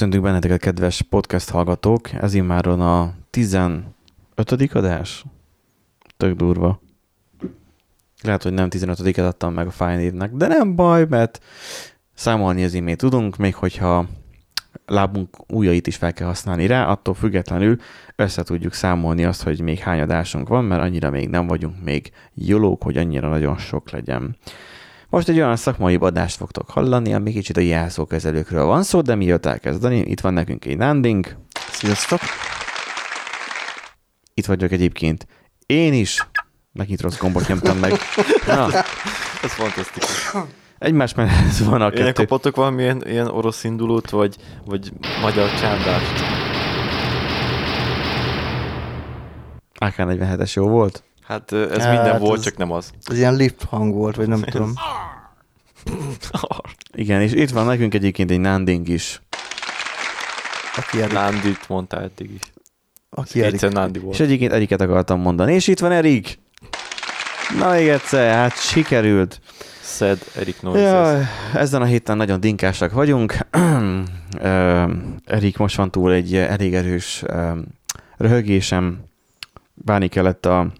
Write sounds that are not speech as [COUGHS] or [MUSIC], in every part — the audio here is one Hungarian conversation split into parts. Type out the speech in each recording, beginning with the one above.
Köszöntünk benneteket, kedves podcast hallgatók. Ez immáron a 15. adás? Tök durva. Lehet, hogy nem 15 adtam meg a fájnévnek, de nem baj, mert számolni az imént tudunk, még hogyha lábunk ujjait is fel kell használni rá, attól függetlenül össze tudjuk számolni azt, hogy még hány adásunk van, mert annyira még nem vagyunk még jolók, hogy annyira nagyon sok legyen. Most egy olyan szakmai adást fogtok hallani, ami kicsit a jelszókezelőkről van szó, de miért elkezdeni, itt van nekünk egy Nanding. Sziasztok! Itt vagyok egyébként én is. Megint rossz gombot nyomtam meg. Na, [LAUGHS] Ez fantasztikus. egymás mellett van a Én kettő. kapottok valamilyen ilyen orosz indulót, vagy, vagy magyar csándást? AK-47-es jó volt? Hát ez Hát, minden volt, ez- csak nem az. Ez ilyen lift hang volt, vagy nem [LAUGHS] tudom. [LAUGHS] Igen, és itt van nekünk egyébként egy Nanding is. Aki Erik. Nándit mondta eddig is. Aki Erik. Egyszer Nándi És volt. egyiként Eriket akartam mondani. És itt van Erik! Na még egyszer, hát sikerült. Szed Erik Noises. Ja, ezen a héten nagyon dinkásak vagyunk. [CLEARS THROAT] Erik most van túl egy elég erős röhögésem. Bánni kellett a,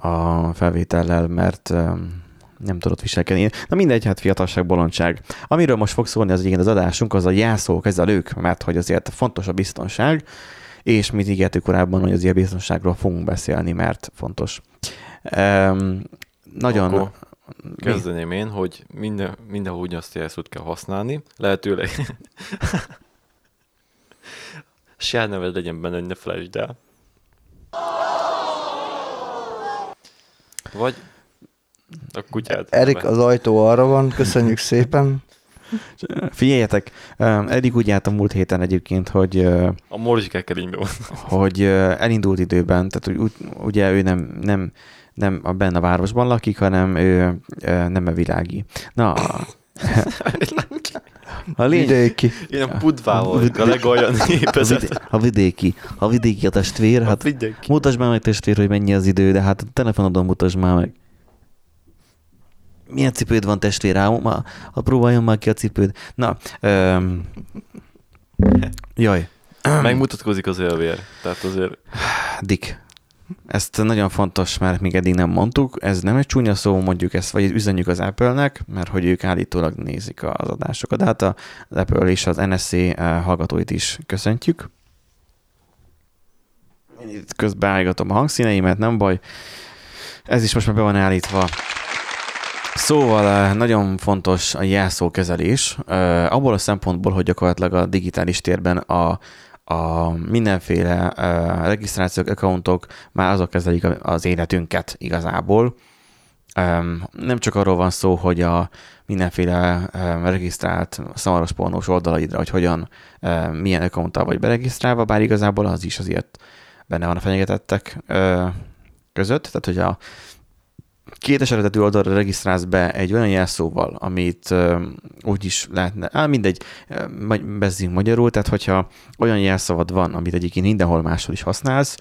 a felvétellel, mert nem tudott viselkedni. Na mindegy, hát fiatalság, bolondság. Amiről most fog szólni az igen az adásunk, az a jelszókezelők, mert hogy azért fontos a biztonság, és mit ígértük korábban, hogy azért biztonságról fogunk beszélni, mert fontos. Um, nagyon... Akkor Kezdeném én, hogy minden, mindenhol ugyanazt a jelszót kell használni, lehetőleg [LAUGHS] saját neved legyen benne, hogy ne felejtsd el. Vagy a kutyád. Erik, az ajtó arra van, köszönjük szépen. Figyeljetek, eddig úgy járt a múlt héten egyébként, hogy, A morzsikák van. hogy elindult időben, tehát úgy, ugye ő nem, nem, nem a benne a városban lakik, hanem ő nem a világi. Na, [LAUGHS] [LAUGHS] a lény, Vidéki. Pudvával, a legalja a, népezet. vid- a vidéki, a vidéki a testvér, hát mindenki. mutasd már meg testvér, hogy mennyi az idő, de hát a telefonodon mutasd már meg. Milyen cipőd van testvér? Ám, ma, ha próbáljon már ki a cipőd. Na, um, jaj, Megmutatkozik az élvér. Tehát azért Dick. Ezt nagyon fontos, mert még eddig nem mondtuk, ez nem egy csúnya szó, mondjuk ezt, vagy üzenjük az Apple-nek, mert hogy ők állítólag nézik az adásokat, de hát az Apple és az NSC eh, hallgatóit is köszöntjük. Én Itt közben állgatom a hangszíneimet, nem baj. Ez is most már be van állítva. Szóval eh, nagyon fontos a jelszókezelés, eh, abból a szempontból, hogy gyakorlatilag a digitális térben a, a mindenféle uh, regisztrációk, accountok már azok kezelik az életünket igazából. Um, nem csak arról van szó, hogy a mindenféle um, regisztrált szamaros pornós oldalaidra, hogy hogyan, um, milyen accounttal vagy beregisztrálva, bár igazából az is azért benne van a fenyegetettek uh, között, tehát hogy a két eredetű oldalra regisztrálsz be egy olyan jelszóval, amit ö, úgy is lehetne, á, mindegy, magy- bezzünk magyarul, tehát hogyha olyan jelszavad van, amit egyébként mindenhol máshol is használsz,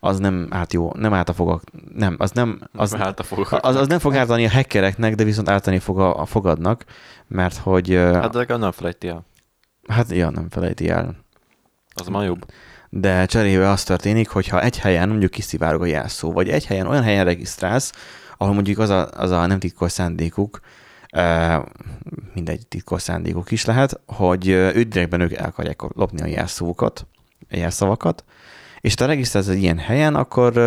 az nem árt jó, nem árt a fogak, nem, az nem, az, az, hát a fog. az, az nem fog ártani a hackereknek, de viszont ártani fog a, a fogadnak, mert hogy, Hát de legalább nem felejti el. hát ja, nem felejti el. Az már jobb. De cserébe az történik, hogy ha egy helyen mondjuk kiszivárog a jelszó, vagy egy helyen, olyan helyen regisztrálsz, ahol mondjuk az a, az a nem titkos szándékuk, mindegy titkos szándékuk is lehet, hogy eh, ők el akarják lopni a jelszókat, jelszavakat, és te regisztrálsz egy ilyen helyen, akkor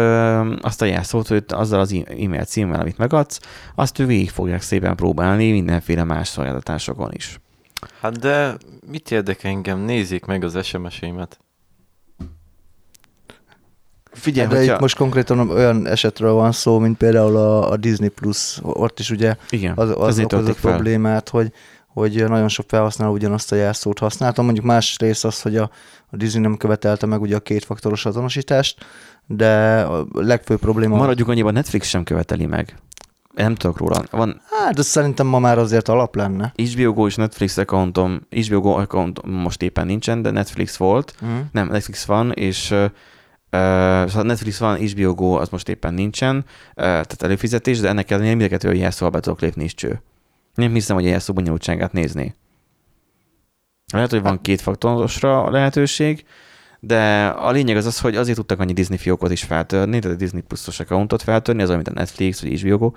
azt a jelszót, hogy azzal az e-mail címmel, amit megadsz, azt ő végig fogják szépen próbálni mindenféle más szolgáltatásokon is. Hát de mit érdekel engem? Nézzék meg az SMS-eimet. Figyelj, De hogyha... itt most konkrétan olyan esetről van szó, mint például a, a Disney Plus, ott is ugye Igen, az, az töltik fel. problémát, hogy, hogy nagyon sok felhasználó ugyanazt a jelszót használta. Mondjuk más rész az, hogy a, a Disney nem követelte meg ugye a kétfaktoros azonosítást, de a legfőbb probléma... Maradjuk annyiban, Netflix sem követeli meg. Nem tudok róla. Van Hát ez szerintem ma már azért alap lenne. HBO Go és Netflix accountom, HBO Go account most éppen nincsen, de Netflix volt. Mm. Nem, Netflix van, és uh, szóval Netflix van, HBO Go az most éppen nincsen, uh, tehát előfizetés, de ennek ellenére mind a kettő jelszóval be tudok lépni is cső. Nem hiszem, hogy a jelszó bonyolultságát nézni. Lehet, hogy van két faktorosra lehetőség, de a lényeg az az, hogy azért tudtak annyi Disney fiókot is feltörni, tehát a Disney pluszos accountot feltörni, az olyan, mint a Netflix vagy HBO Go,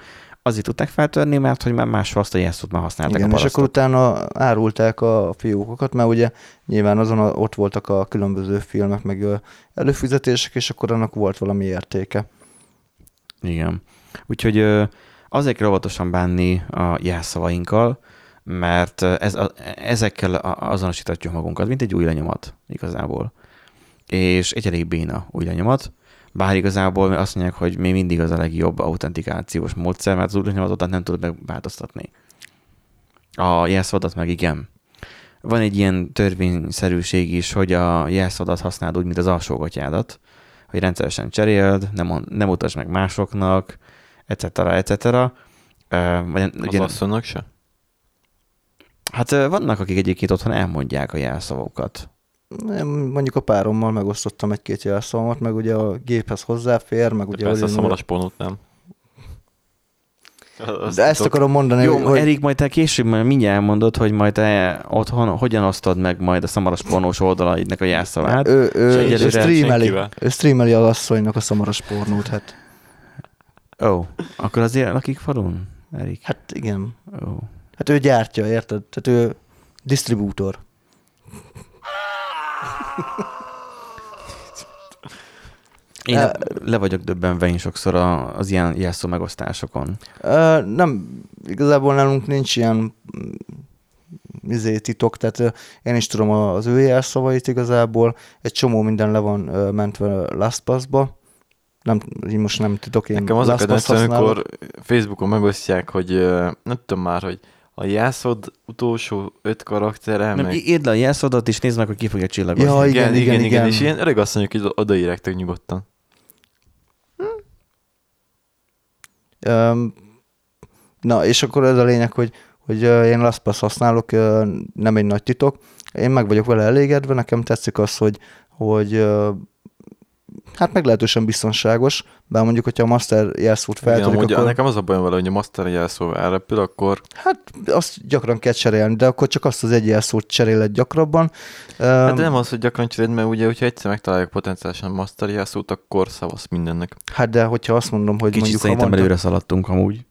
azért tudták feltörni, mert hogy már máshol azt a jelszót már használták Igen, a és akkor utána árulták a fiókokat, mert ugye nyilván azon a, ott voltak a különböző filmek, meg előfizetések, és akkor annak volt valami értéke. Igen. Úgyhogy azért kell óvatosan bánni a jelszavainkkal, mert ez, a, ezekkel azonosítatjuk magunkat, mint egy új lenyomat igazából. És egy elég béna új lenyomat, bár igazából azt mondják, hogy még mindig az a legjobb autentikációs módszer, mert az lenyomatot nem tudod megváltoztatni. A jelszavadat meg igen. Van egy ilyen törvényszerűség is, hogy a jelszavadat használd úgy, mint az alsógatyádat, hogy rendszeresen cseréld, nem, nem utasd meg másoknak, etc. etc. Vagy, Az ugye, asszonynak se? hát vannak, akik egyébként otthon elmondják a jelszavakat. Mondjuk a párommal megosztottam egy-két jelszavamat, meg ugye a géphez hozzáfér, meg De ugye... persze a hogy- szamaras pornót nem. De ezt akarom mondani, Jó, hogy... Erik, majd te később majd mindjárt elmondod, hogy majd te otthon hogyan osztod meg majd a szamaras pornós oldalaidnak a jelszavát. ő, ő, és ő, egyelőre streameli, ő streameli az asszonynak a szamaras pornót, hát, Ó, oh, akkor azért lakik falun, Erik? hát igen. Ó. Oh. Hát ő gyártja, érted? Tehát ő disztribútor. Én le vagyok döbbenve én sokszor a- az ilyen jelszó megosztásokon. Nem, igazából nálunk nincs ilyen mm, izé, titok, tehát én is tudom az ő jelszavait igazából. Egy csomó minden le van mentve LastPass-ba. Nem, így most nem titok, én Nekem az a amikor Facebookon megosztják, hogy nem tudom már, hogy a jelszód utolsó öt karaktere, Nem, meg... írd le a jelszódat, és nézd meg, hogy ki fogja csillagozni. Ja, igen, igen, igen, igen. És ilyen öreg asszonyok így odaírják tök nyugodtan. Öm, Na, és akkor ez a lényeg, hogy, hogy én LastPass használok, nem egy nagy titok. Én meg vagyok vele elégedve, nekem tetszik az, hogy, hogy hát meglehetősen biztonságos, bár mondjuk, hogyha a master jelszót Igen, feltörik, amúgy akkor nekem az a bajom vele, hogy a master jelszó elrepül, akkor hát azt gyakran kell cserélni, de akkor csak azt az egy jelszót cseréled gyakrabban. Hát de nem az, hogy gyakran cseréld, mert ugye, hogyha egyszer megtaláljuk potenciálisan master jelszót, akkor szavasz mindennek. hát de hogyha azt mondom, hogy Kicsit mondjuk szerintem előre szaladtunk amúgy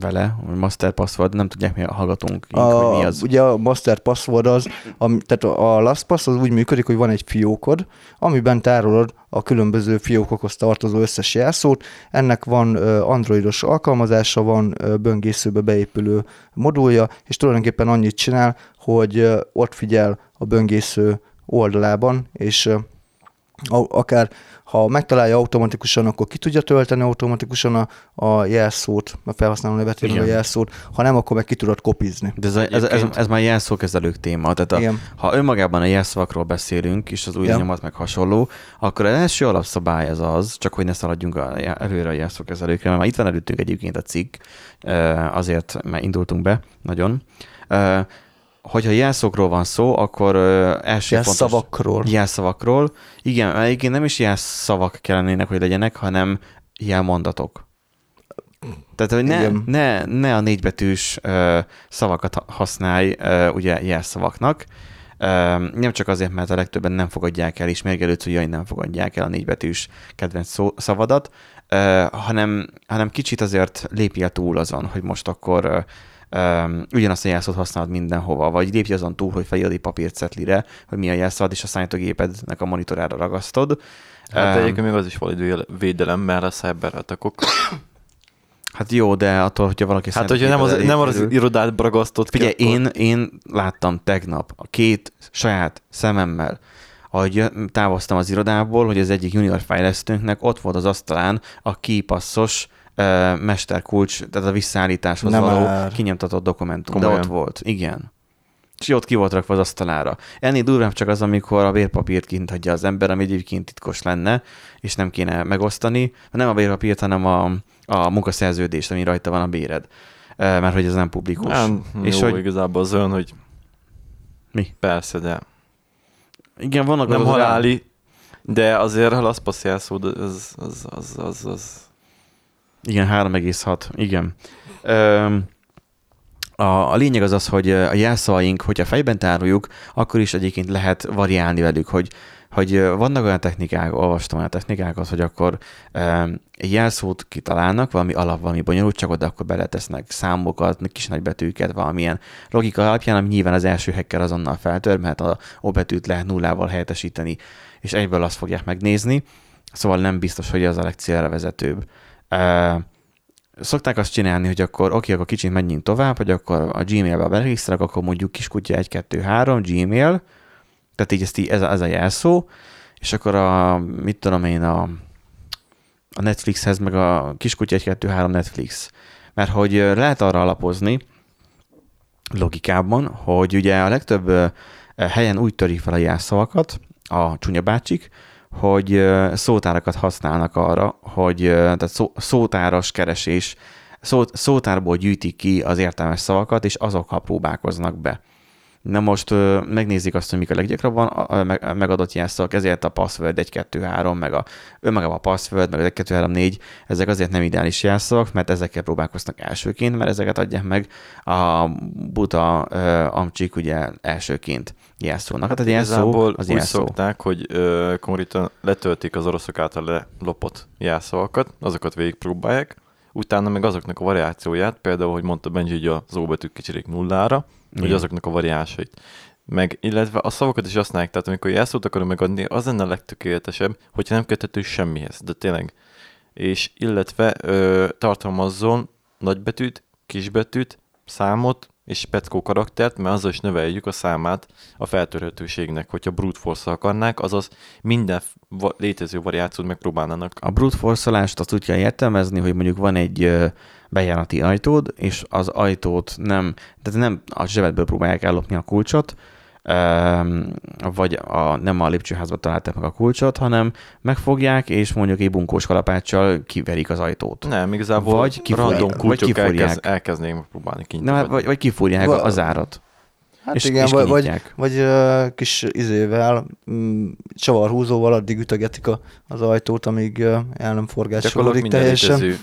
vele, hogy master password, nem tudják mi a hallgatónk, A, hogy mi az. Ugye a master password az, ami, tehát a LastPass az úgy működik, hogy van egy fiókod, amiben tárolod a különböző fiókokhoz tartozó összes jelszót. Ennek van androidos alkalmazása, van böngészőbe beépülő modulja, és tulajdonképpen annyit csinál, hogy ott figyel a böngésző oldalában, és a- akár ha megtalálja automatikusan, akkor ki tudja tölteni automatikusan a, a jelszót, a felhasználó nevetében a jelszót, ha nem, akkor meg ki tudod kopizni. De ez, a- ez, ez, ez már jelszókezelők téma. Tehát a, Igen. ha önmagában a jelszavakról beszélünk, és az új Ja. lenyomat meg hasonló, akkor az első alapszabály az az, csak hogy ne szaladjunk a, előre a jelszókezelőkre, mert már itt van előttünk egyébként a cikk, azért mert indultunk be nagyon. Hogyha jelszókról van szó, akkor első fontos... Jelszavakról. Jelszavakról. Igen, egyébként nem is jelszavak kellenének, hogy legyenek, hanem jelmondatok. Tehát, hogy ne, Igen. ne, ne a négybetűs uh, szavakat ha- használj uh, ugye jelszavaknak. Uh, nem csak azért, mert a legtöbben nem fogadják el, és mérgelődsz, hogy nem fogadják el a négybetűs kedvenc szó, szavadat, uh, hanem, hanem kicsit azért lépjél túl azon, hogy most akkor uh, um, ugyanazt a jelszót használod mindenhova, vagy lépj azon túl, hogy felírod egy papírcetlire, hogy mi a jelszavad, és a számítógépednek a monitorára ragasztod. Hát Öm, egyébként még az is valid védelem, mert a cyber Hát jó, de attól, hogyha valaki Hát, hogyha nem az, elé nem az irodát ragasztott ki, Figyelj, akkor- én, én láttam tegnap a két saját szememmel, ahogy távoztam az irodából, hogy az egyik junior fejlesztőnknek ott volt az asztalán a kipasszos mesterkulcs, tehát a visszaállításhoz Nem való már. kinyomtatott dokumentum, Komolyan? de ott volt, igen. És ott ki volt rakva az asztalára. Ennél durvább csak az, amikor a vérpapírt kint hagyja az ember, ami egyébként titkos lenne, és nem kéne megosztani. Nem a vérpapírt, hanem a, a munkaszerződést, ami rajta van a béred. Mert hogy ez nem publikus. Nem, és jó, hogy- igazából az olyan, hogy Mi? persze, de Igen, vannak nem haláli, de azért ha az passz jelszó, de az, az, az, az, az, Igen, 3,6. Igen. Öm, A, a lényeg az az, hogy a jelszavaink, hogyha fejben tároljuk, akkor is egyébként lehet variálni velük, hogy hogy vannak olyan technikák, olvastam olyan technikákat, hogy akkor egy jelszót kitalálnak, valami alap, valami bonyolult, csak oda akkor beletesznek számokat, kis nagybetűket, valamilyen logika alapján, ami nyilván az első hacker azonnal feltör, mert a O betűt lehet nullával helyettesíteni, és egyből azt fogják megnézni, szóval nem biztos, hogy az a legcélra vezetőbb. Szokták azt csinálni, hogy akkor oké, akkor kicsit menjünk tovább, hogy akkor a Gmail-be beregisztrálok, akkor mondjuk kiskutya 1, 2, 3, Gmail, tehát így, ezt ez, a, ez a jelszó, és akkor a, mit tudom én, a, a Netflixhez, meg a kiskutya 1, 2, 3 Netflix. Mert hogy lehet arra alapozni, logikában, hogy ugye a legtöbb helyen úgy törik fel a jelszavakat, a csúnya bácsik, hogy szótárakat használnak arra, hogy tehát szó, szótáras keresés, szó, szótárból gyűjtik ki az értelmes szavakat, és azokkal próbálkoznak be. Na most ö, megnézik azt, hogy mik a leggyakrabban a, a, meg, megadott jelszavak, ezért a password 1, 2, 3, meg a önmagában a password, meg a 1, 2, 3, 4, ezek azért nem ideális jelszavak, mert ezekkel próbálkoznak elsőként, mert ezeket adják meg a buta ö, amcsik ugye elsőként jelszónak. Hát a jelszó az úgy jelszó. szokták, hogy ö, konkrétan letöltik az oroszok által lelopott jelszavakat, azokat végigpróbálják, utána meg azoknak a variációját, például, hogy mondta Benji, hogy az óbetűk kicsirék nullára, hogy azoknak a variánsait. Meg, illetve a szavakat is használják, tehát amikor jelszót akarunk megadni, az lenne a legtökéletesebb, hogyha nem köthető semmihez, de tényleg. És illetve ö, tartalmazzon nagybetűt, kisbetűt, számot és peckó karaktert, mert azzal is növeljük a számát a feltörhetőségnek, hogyha brute force akarnák, azaz minden va- létező variációt megpróbálnának. A brute force-olást azt úgy kell értelmezni, hogy mondjuk van egy bejárati ajtód, és az ajtót nem, tehát nem a zsebedből próbálják ellopni a kulcsot, vagy a, nem a lépcsőházba találták meg a kulcsot, hanem megfogják, és mondjuk egy bunkós kalapáccsal kiverik az ajtót. Nem, igazából Vagy kifúrják- random vagy kulcsok kifúrják. elkezd, elkezdenék megpróbálni kinyi. Nem, vagy, vagy kifúrják Va- az árat. Hát És- igen, és vagy, vagy, vagy kis izével, mm, csavarhúzóval addig ütögetik a, az ajtót, amíg el nem minden teljesen. létező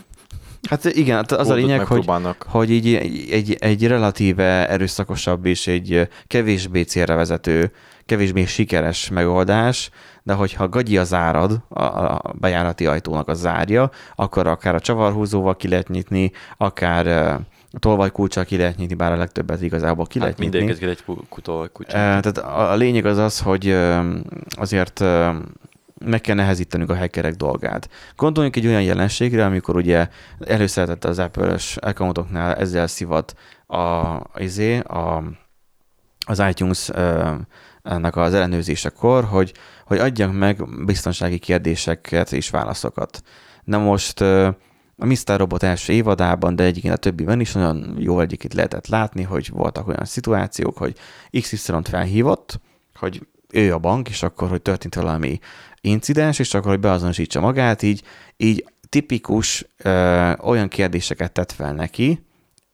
Hát igen, hát az a lényeg, hogy, hogy így egy, egy, relatíve erőszakosabb és egy kevésbé célra vezető, kevésbé sikeres megoldás, de hogyha gagyi az árad, a, a bejárati ajtónak a zárja, akkor akár a csavarhúzóval ki lehet nyitni, akár ö, tolvajkulcsal ki lehet nyitni, bár a legtöbbet igazából ki lehet Hát nyitni. ku- kutól vagy kutyát. Eh, Tehát a a lényeg az az, hogy azért meg kell nehezítenünk a hackerek dolgát. Gondoljunk egy olyan jelenségre, amikor ugye előszeretett az Apple-ös accountoknál ezzel szivat a, izé, a, az iTunes ennek az ellenőrzésekor, hogy, hogy adjak meg biztonsági kérdéseket és válaszokat. Na most a Mr. Robot első évadában, de egyébként a többiben is nagyon jól egyébként lehetett látni, hogy voltak olyan szituációk, hogy XY-t felhívott, hogy ő a bank, és akkor, hogy történt valami incidens, és akkor, hogy beazonosítsa magát, így, így tipikus ö, olyan kérdéseket tett fel neki,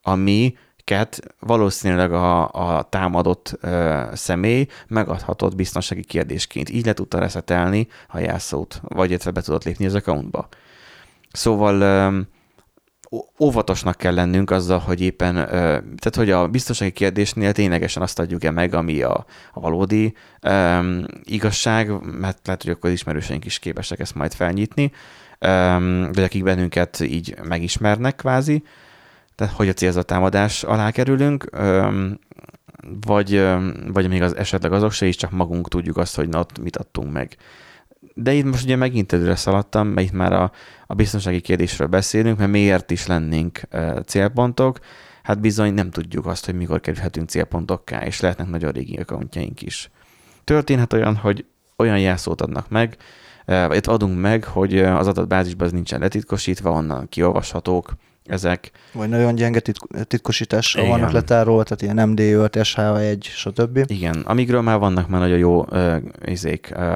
amiket valószínűleg a, a támadott ö, személy megadhatott biztonsági kérdésként. Így le tudta reszetelni a jelszót, vagy illetve be tudott lépni az accountba. Szóval ö, óvatosnak kell lennünk azzal, hogy éppen, tehát hogy a biztonsági kérdésnél ténylegesen azt adjuk-e meg, ami a, a valódi ö, igazság, mert lehet, hogy akkor ismerőseink is képesek ezt majd felnyitni, ö, vagy akik bennünket így megismernek kvázi, tehát hogy a célzott támadás alá kerülünk, ö, vagy, vagy még az esetleg azok se is, csak magunk tudjuk azt, hogy na mit adtunk meg. De itt most ugye megint előre szaladtam, mert itt már a, a biztonsági kérdésről beszélünk, mert miért is lennénk célpontok, hát bizony nem tudjuk azt, hogy mikor kerülhetünk célpontokká, és lehetnek nagyon régi accountjaink is. Történhet olyan, hogy olyan jelszót adnak meg, vagy adunk meg, hogy az adatbázisban az nincsen letitkosítva, onnan kiolvashatók ezek. Vagy nagyon gyenge titk- titkosítással Igen. vannak letárolva, tehát ilyen MD5, SH1, stb. Igen, amikről már vannak már nagyon jó ö, izék, ö,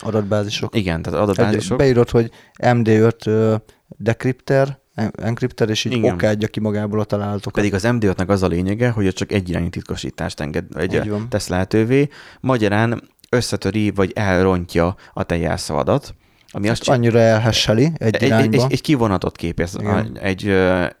adatbázisok. igen, tehát Egy, adatbázisok. beírod, hogy MD5 ö, decrypter, en- encrypter, és így Igen. okádja ki magából a találatokat. Pedig az MD5-nek az a lényege, hogy csak egy irányú titkosítást enged, egy tesz lehetővé, magyarán összetöri vagy elrontja a te jelszavadat, ami azt Hát Annyira elhesseli egy, egy, irányba. egy, egy, kivonatot képez, Igen. egy,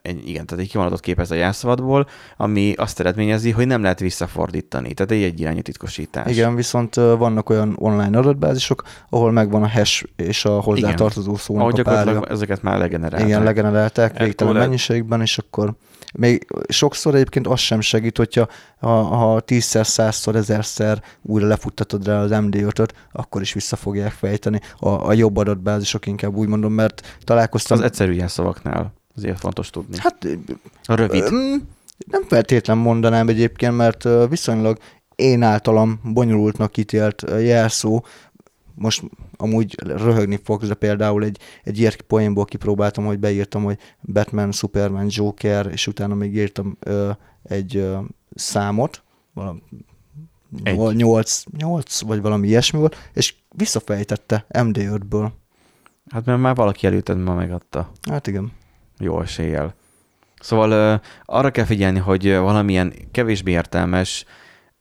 egy, igen, tehát egy kivonatot képez a jelszavadból, ami azt eredményezi, hogy nem lehet visszafordítani. Tehát egy egyirányú titkosítás. Igen, viszont vannak olyan online adatbázisok, ahol megvan a hash és a hozzátartozó szónak Ahogy a párja. ezeket már legenerálták. Igen, legenerálták végtelen mennyiségben, és akkor még sokszor egyébként az sem segít, hogyha ha, 10-szer, 100-szor, 1000-szer újra lefuttatod rá az MD5-öt, akkor is vissza fogják fejteni. A, a jobb adatbázisok inkább úgy mondom, mert találkoztam... Az egyszerű jelszavaknál azért fontos tudni. Hát A rövid. Nem feltétlen mondanám egyébként, mert viszonylag én általam bonyolultnak ítélt jelszó, most amúgy röhögni fogsz, de például egy, egy ilyen poénból kipróbáltam, hogy beírtam, hogy Batman, Superman, Joker, és utána még írtam ö, egy ö, számot, valami Egy. 8, 8, vagy valami ilyesmi volt, és visszafejtette MD5-ből. Hát mert már valaki előtted ma megadta. Hát igen. Jó eséllyel. Szóval ö, arra kell figyelni, hogy valamilyen kevésbé értelmes,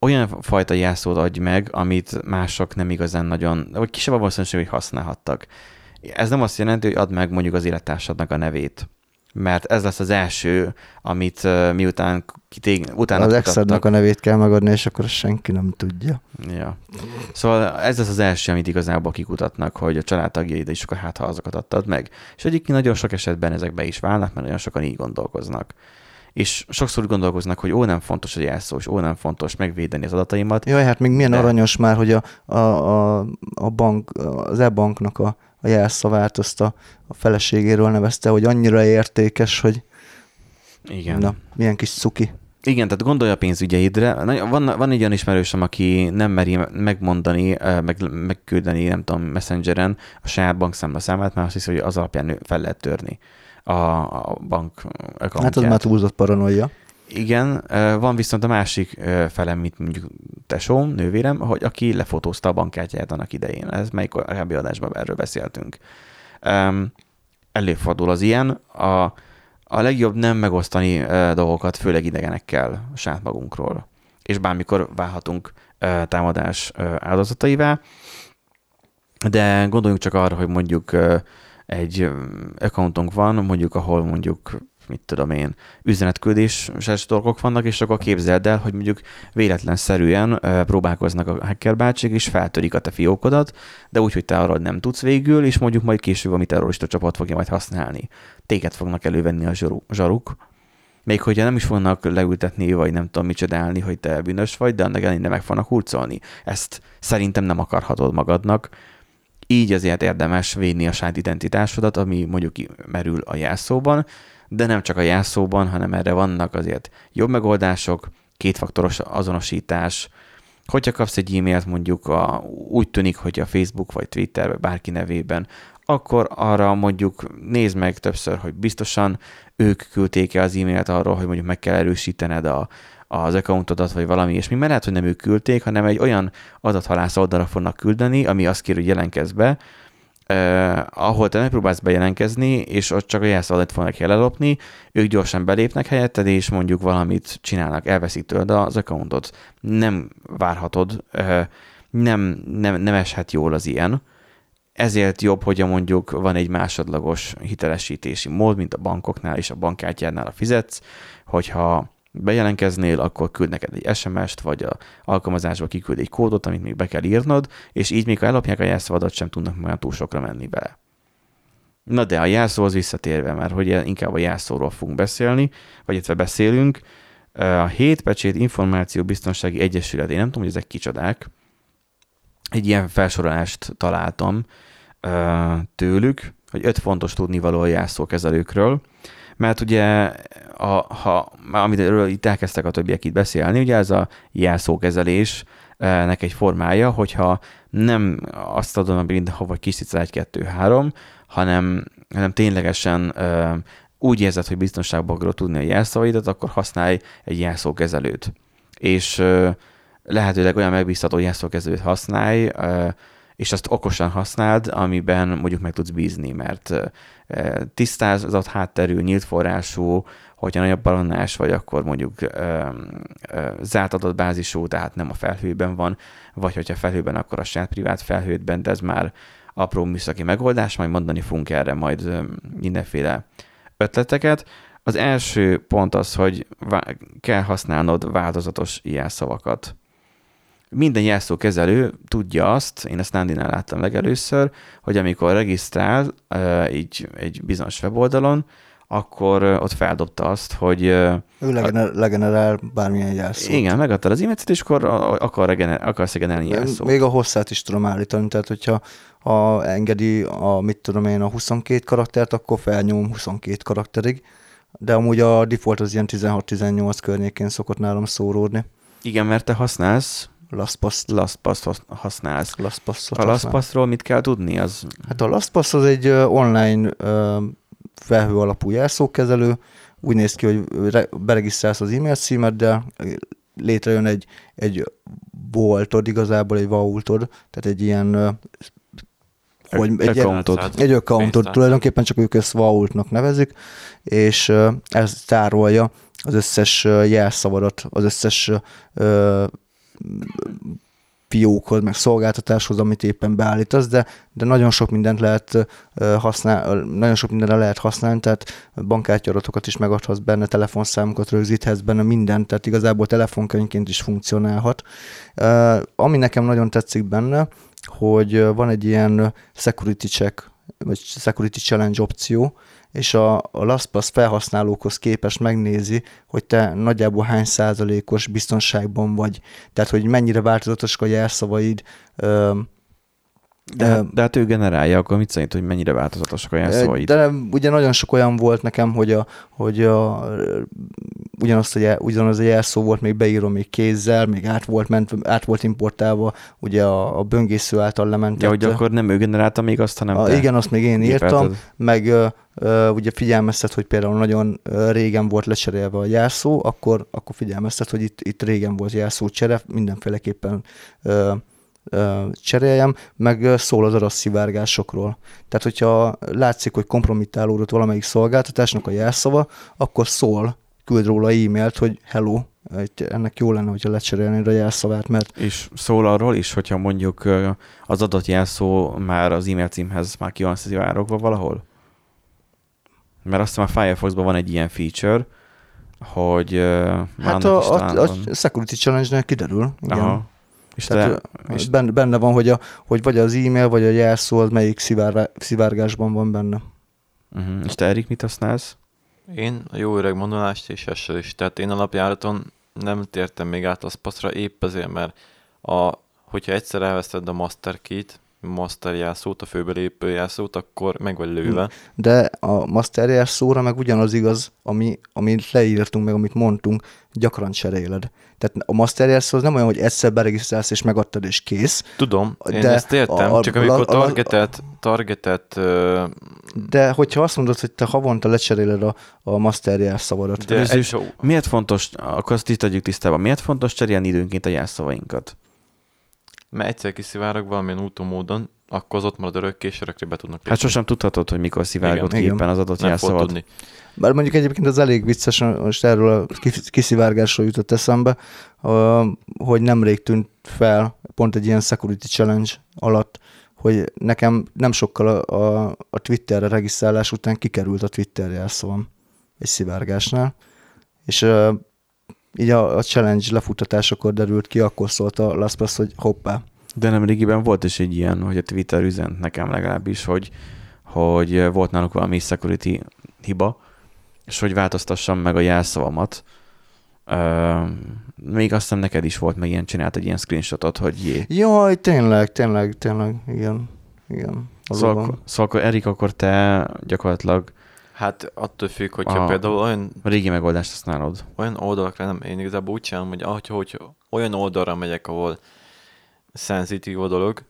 olyan fajta jelszót adj meg, amit mások nem igazán nagyon, vagy kisebb a valószínűség, hogy használhattak. Ez nem azt jelenti, hogy add meg mondjuk az élettársadnak a nevét. Mert ez lesz az első, amit miután kitég, utána az exednek a nevét kell megadni, és akkor senki nem tudja. Ja. Szóval ez lesz az első, amit igazából kikutatnak, hogy a családtagjaid is akkor hát, ha azokat adtad meg. És egyébként nagyon sok esetben ezek be is válnak, mert nagyon sokan így gondolkoznak. És sokszor gondolkoznak, hogy ó, nem fontos a jelszó, és ó, nem fontos megvédeni az adataimat. Jaj, hát még milyen De- aranyos már, hogy a, a, a, a bank, az e-banknak a, a jelszavát azt a, a feleségéről nevezte, hogy annyira értékes, hogy Igen. na, milyen kis cuki. Igen, tehát gondolj a pénzügyeidre. Van, van egy olyan ismerősöm, aki nem meri megmondani, meg, megküldeni, nem tudom, messengeren a saját bankszámla számát, mert azt hiszi, hogy az alapján fel lehet törni a, a bank accountját. Hát az már túlzott paranoia. Igen, van viszont a másik felem, mint mondjuk tesóm, nővérem, hogy aki lefotózta a bankkártyáját annak idején. Ez melyik korábbi adásban erről beszéltünk. Um, előfordul az ilyen. A, a legjobb nem megosztani dolgokat, főleg idegenekkel saját magunkról. És bármikor válhatunk támadás áldozataivá. De gondoljunk csak arra, hogy mondjuk egy accountunk van, mondjuk ahol mondjuk mit tudom én, üzenetküldéses dolgok vannak, és akkor képzeld el, hogy mondjuk véletlenszerűen próbálkoznak a hacker bácsik, és feltörik a te fiókodat, de úgy, hogy te arról nem tudsz végül, és mondjuk majd később valami terrorista csapat fogja majd használni. Téged fognak elővenni a zsaru- zsaruk, még hogyha nem is fognak leültetni, vagy nem tudom mit csodálni, hogy te bűnös vagy, de annak ellenére meg fognak hurcolni. Ezt szerintem nem akarhatod magadnak. Így azért érdemes védni a saját identitásodat, ami mondjuk merül a jelszóban, de nem csak a jelszóban, hanem erre vannak azért jobb megoldások, kétfaktoros azonosítás, hogyha kapsz egy e-mailt mondjuk a, úgy tűnik, hogy a Facebook vagy Twitter vagy bárki nevében, akkor arra mondjuk nézd meg többször, hogy biztosan ők küldték-e az e-mailt arról, hogy mondjuk meg kell erősítened a, az accountodat, vagy valami ilyesmi, mert lehet, hogy nem ők küldték, hanem egy olyan adathalász oldalra fognak küldeni, ami azt kér, hogy jelentkezz be, Uh, ahol te megpróbálsz bejelentkezni, és ott csak a jelszavadat fognak ellopni, ők gyorsan belépnek helyetted, és mondjuk valamit csinálnak, elveszik tőled az accountot. Nem várhatod, uh, nem, nem, nem eshet jól az ilyen. Ezért jobb, hogyha mondjuk van egy másodlagos hitelesítési mód, mint a bankoknál és a bankkártyádnál a fizetsz, hogyha bejelentkeznél, akkor küld neked egy SMS-t, vagy a alkalmazásba kiküld egy kódot, amit még be kell írnod, és így még ha ellopják a jelszavadat, sem tudnak olyan túl sokra menni bele. Na de a jelszóhoz visszatérve, mert hogy inkább a jelszóról fogunk beszélni, vagy illetve beszélünk, a Hétpecsét Információ Biztonsági Egyesület, én nem tudom, hogy ezek kicsodák, egy ilyen felsorolást találtam tőlük, hogy öt fontos tudnivaló a jelszókezelőkről, mert ugye, a, ha, amiről itt elkezdtek a többiek itt beszélni, ugye ez a jelszókezelésnek egy formája, hogyha nem azt adom, mint ha vagy kis cica 1, 2, 3, hanem, hanem ténylegesen ö, úgy érzed, hogy biztonságban akarod tudni a jelszavaidat, akkor használj egy jelszókezelőt. És ö, lehetőleg olyan megbízható jelszókezelőt használj, ö, és azt okosan használd, amiben mondjuk meg tudsz bízni, mert tisztázott hátterű, nyílt forrású, hogyha nagyobb balonnás vagy, akkor mondjuk ö, ö, zárt adatbázisú, tehát nem a felhőben van, vagy hogyha felhőben, akkor a saját privát felhődben, de ez már apró műszaki megoldás, majd mondani fogunk erre majd ö, mindenféle ötleteket. Az első pont az, hogy vá- kell használnod változatos jelszavakat. Minden jelszókezelő tudja azt, én ezt Nandinál láttam legelőször, hogy amikor regisztrál így egy bizonyos weboldalon, akkor ott feldobta azt, hogy Ő legener, legenerál bármilyen jelszót. igen, megadtad az e-mailt és akkor a- akar regener, akarsz regenerálni jelszót. Még a hosszát is tudom állítani, tehát hogyha ha engedi a, mit tudom én, a 22 karaktert, akkor felnyom 22 karakterig, de amúgy a default az ilyen 16-18 környékén szokott nálam szóródni. Igen, mert te használsz, LastPass, LastPass használsz. LastPass-ot A használ. LastPassról mit kell tudni? Az Hát a LastPass az egy online felhő alapú jelszókezelő, úgy néz ki, hogy re- beregisztrálsz az e-mail címeddel, létrejön egy, egy voltod, igazából egy vaultod, tehát egy ilyen hogy egy, accountod. Egy accountod, tulajdonképpen csak ők ezt vaultnak nevezik, és ez tárolja az összes jelszavadat, az összes fiókhoz, meg szolgáltatáshoz, amit éppen beállítasz, de, de nagyon sok mindent lehet használ, nagyon sok mindenre lehet használni, tehát bankkártyaratokat is megadhatsz benne, telefonszámokat rögzíthetsz benne, mindent, tehát igazából telefonkönyvként is funkcionálhat. Ami nekem nagyon tetszik benne, hogy van egy ilyen security check, vagy security challenge opció, és a, a LastPass felhasználókhoz képest megnézi, hogy te nagyjából hány százalékos biztonságban vagy. Tehát, hogy mennyire változatosak a jelszavaid. De, hát- de hát ő generálja, akkor mit szerint, hogy mennyire változatosak a jelszavaid? de ugye nagyon sok olyan volt nekem, hogy, a, hogy a, ugyanazt jel, ugyanaz a jelszó volt még beírom még kézzel, még át volt, ment, át volt importálva, ugye a, a böngésző által lementett. Ja, hogy akkor nem ő generálta még azt, hanem a, te igen, azt még én írtam, gépelted. meg ö, ö, ugye figyelmeztet, hogy például nagyon régen volt lecserélve a jelszó, akkor, akkor figyelmeztet, hogy itt, itt régen volt jelszó csere, mindenféleképpen cseréljem, meg szól az adasszivárgásokról. Tehát, hogyha látszik, hogy kompromittálódott valamelyik szolgáltatásnak a jelszava, akkor szól, küld róla e-mailt, hogy hello, ennek jó lenne, hogyha lecserélnéd a jelszavát, mert És szól arról is, hogyha mondjuk az adott jelszó már az e-mail címhez már ki van szivárogva valahol? Mert azt hiszem a Firefoxban van egy ilyen feature, hogy hát a, a, a. Security Challenge-nél kiderül. Igen. Aha. És te, Tehát, és és benne, benne van, hogy, a, hogy vagy az e-mail, vagy a jelszó, az melyik szivárgá, szivárgásban van benne. uh-huh. és te Erik mit használsz? Én a jó öreg monolást és essel is. Tehát én alapjáraton nem tértem még át az passzra épp azért, mert a, hogyha egyszer elveszted a master key-t, master jelszót, a főbelépő jelszót, akkor meg vagy lőve. De a master jelszóra meg ugyanaz igaz, ami, amit leírtunk, meg amit mondtunk, gyakran cseréled. Tehát a master jelszó az nem olyan, hogy egyszer beregisztrálsz és megadtad és kész, Tudom, én De ezt értem, a- a- csak amikor a- a- targetet, targetet, ö, de hogyha azt mondod, hogy te havonta lecseréled a, a master jelszavadat, de egy, is Miért fontos, akkor azt itt tegyük tisztában, miért fontos cserélni időnként a jelszavainkat? Mert egyszer kiszivárog valamilyen úton módon, akkor az ott marad örökké, és örökre be tudnak Hát lépni. sosem tudhatod, hogy mikor szivárgott Igen. ki éppen az adott tudni. Bár mondjuk egyébként az elég vicces, most erről a kis- kiszivárgásról jutott eszembe, hogy nemrég tűnt fel pont egy ilyen security challenge alatt, hogy nekem nem sokkal a, a, a Twitterre regisztrálás után kikerült a Twitter jelszavam egy szivárgásnál, és így a, a challenge lefutatásakor derült ki, akkor szólt a LastPass, hogy hoppá, De nem régiben volt is egy ilyen, hogy a Twitter üzent nekem legalábbis, hogy, hogy volt náluk valami security hiba, és hogy változtassam meg a jelszavamat. Uh, még azt hiszem neked is volt, meg ilyen csinált egy ilyen screenshotot, hogy jé. jaj, tényleg, tényleg, tényleg, igen, igen. Szóval, szóval akkor Erik, akkor te gyakorlatilag Hát attól függ, hogyha A- például olyan, a régi megoldást használod. olyan oldalakra nem, én igazából úgy csinálom, hogy ahogy, hogy olyan oldalra megyek, ahol szenzitív a dolog,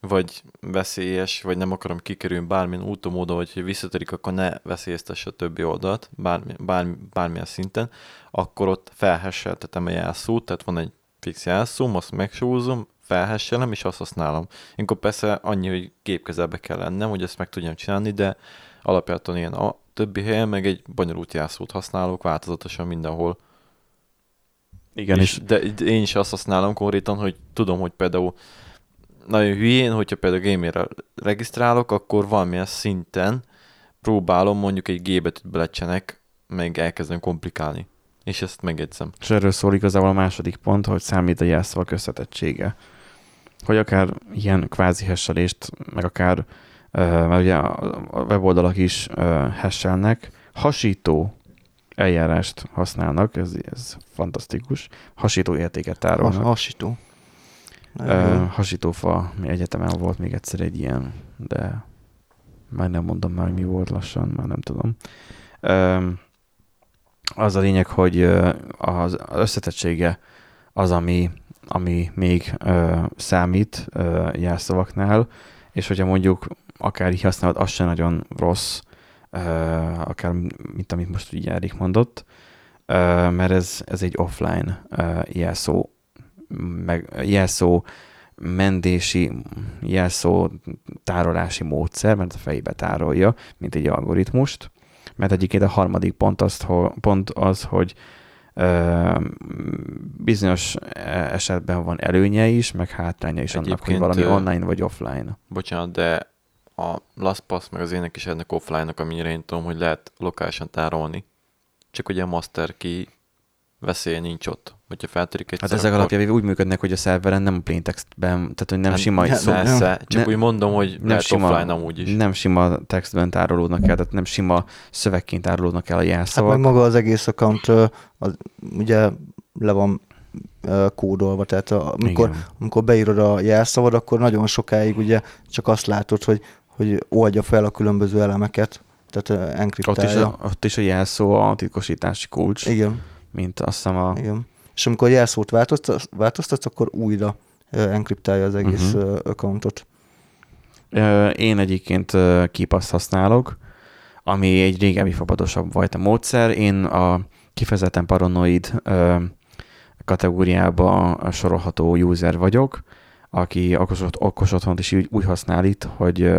vagy veszélyes, vagy nem akarom kikerülni bármilyen úton módon, hogy visszatörik, akkor ne veszélyeztesse a többi oldalt, bármi, bármi, bármilyen szinten, akkor ott felhesseltetem a jelszót, tehát van egy fix jelszóm, azt megsúzom, felhesselem, és azt használom. Ilyenkor persze annyi, hogy gépkezelbe kell lennem, hogy ezt meg tudjam csinálni, de alapjáton ilyen többi helyen meg egy bonyolult jelszót használok változatosan mindenhol. Igen, és, és, de én is azt használom konkrétan, hogy tudom, hogy például nagyon hülyén, hogyha például gamére regisztrálok, akkor valamilyen szinten próbálom mondjuk egy G betűt belecsenek, meg elkezdem komplikálni. És ezt megjegyzem. És erről szól igazából a második pont, hogy számít a jelszavak összetettsége. Hogy akár ilyen kvázi hesselést, meg akár, mert ugye a weboldalak is hesselnek, hasító eljárást használnak, ez, ez fantasztikus. Hasító értéket tárolnak. Has, hasító. Uh, hasítófa, mi egyetemen volt még egyszer egy ilyen, de már nem mondom már, hogy mi volt lassan, már nem tudom. Az a lényeg, hogy az összetettsége az, ami, ami még számít uh, jelszavaknál, és hogyha mondjuk akár így használod, az sem nagyon rossz, akár mint amit most ugye Erik mondott, mert ez, ez egy offline jelszó, meg jelszó mentési, jelszó tárolási módszer, mert a fejébe tárolja, mint egy algoritmust, mert egyébként a harmadik pont, azt, pont az, hogy ö, bizonyos esetben van előnye is, meg hátránya is Egyébként, annak, hogy valami online vagy offline. Bocsánat, de a LastPass meg az ének is ennek offline-nak, amennyire én tudom, hogy lehet lokálisan tárolni. Csak ugye a master key veszélye nincs ott hogyha feltörik egy Hát ezek akkor... alapján úgy működnek, hogy a szerveren nem plain textben, tehát hogy nem hát, sima szó. Persze, csak nem, úgy mondom, hogy nem sima, offline amúgy is. Nem sima textben tárolódnak el, tehát nem sima szövegként tárolódnak el a jelszavak. Hát meg maga az egész account az, ugye le van kódolva, tehát amikor, amikor beírod a jelszavad, akkor nagyon sokáig ugye csak azt látod, hogy, hogy oldja fel a különböző elemeket, tehát enkriptálja. Ott is a, ott is a jelszó a titkosítási kulcs. Igen. Mint azt hiszem a... Igen és amikor jelszót változtatsz, változtatsz akkor újra enkriptálja az egész uh-huh. accountot. Én egyébként kipaszt használok, ami egy régebbi fapadosabb a módszer. Én a kifejezetten paranoid kategóriába sorolható user vagyok, aki okos, okos otthont is úgy, úgy használ itt, hogy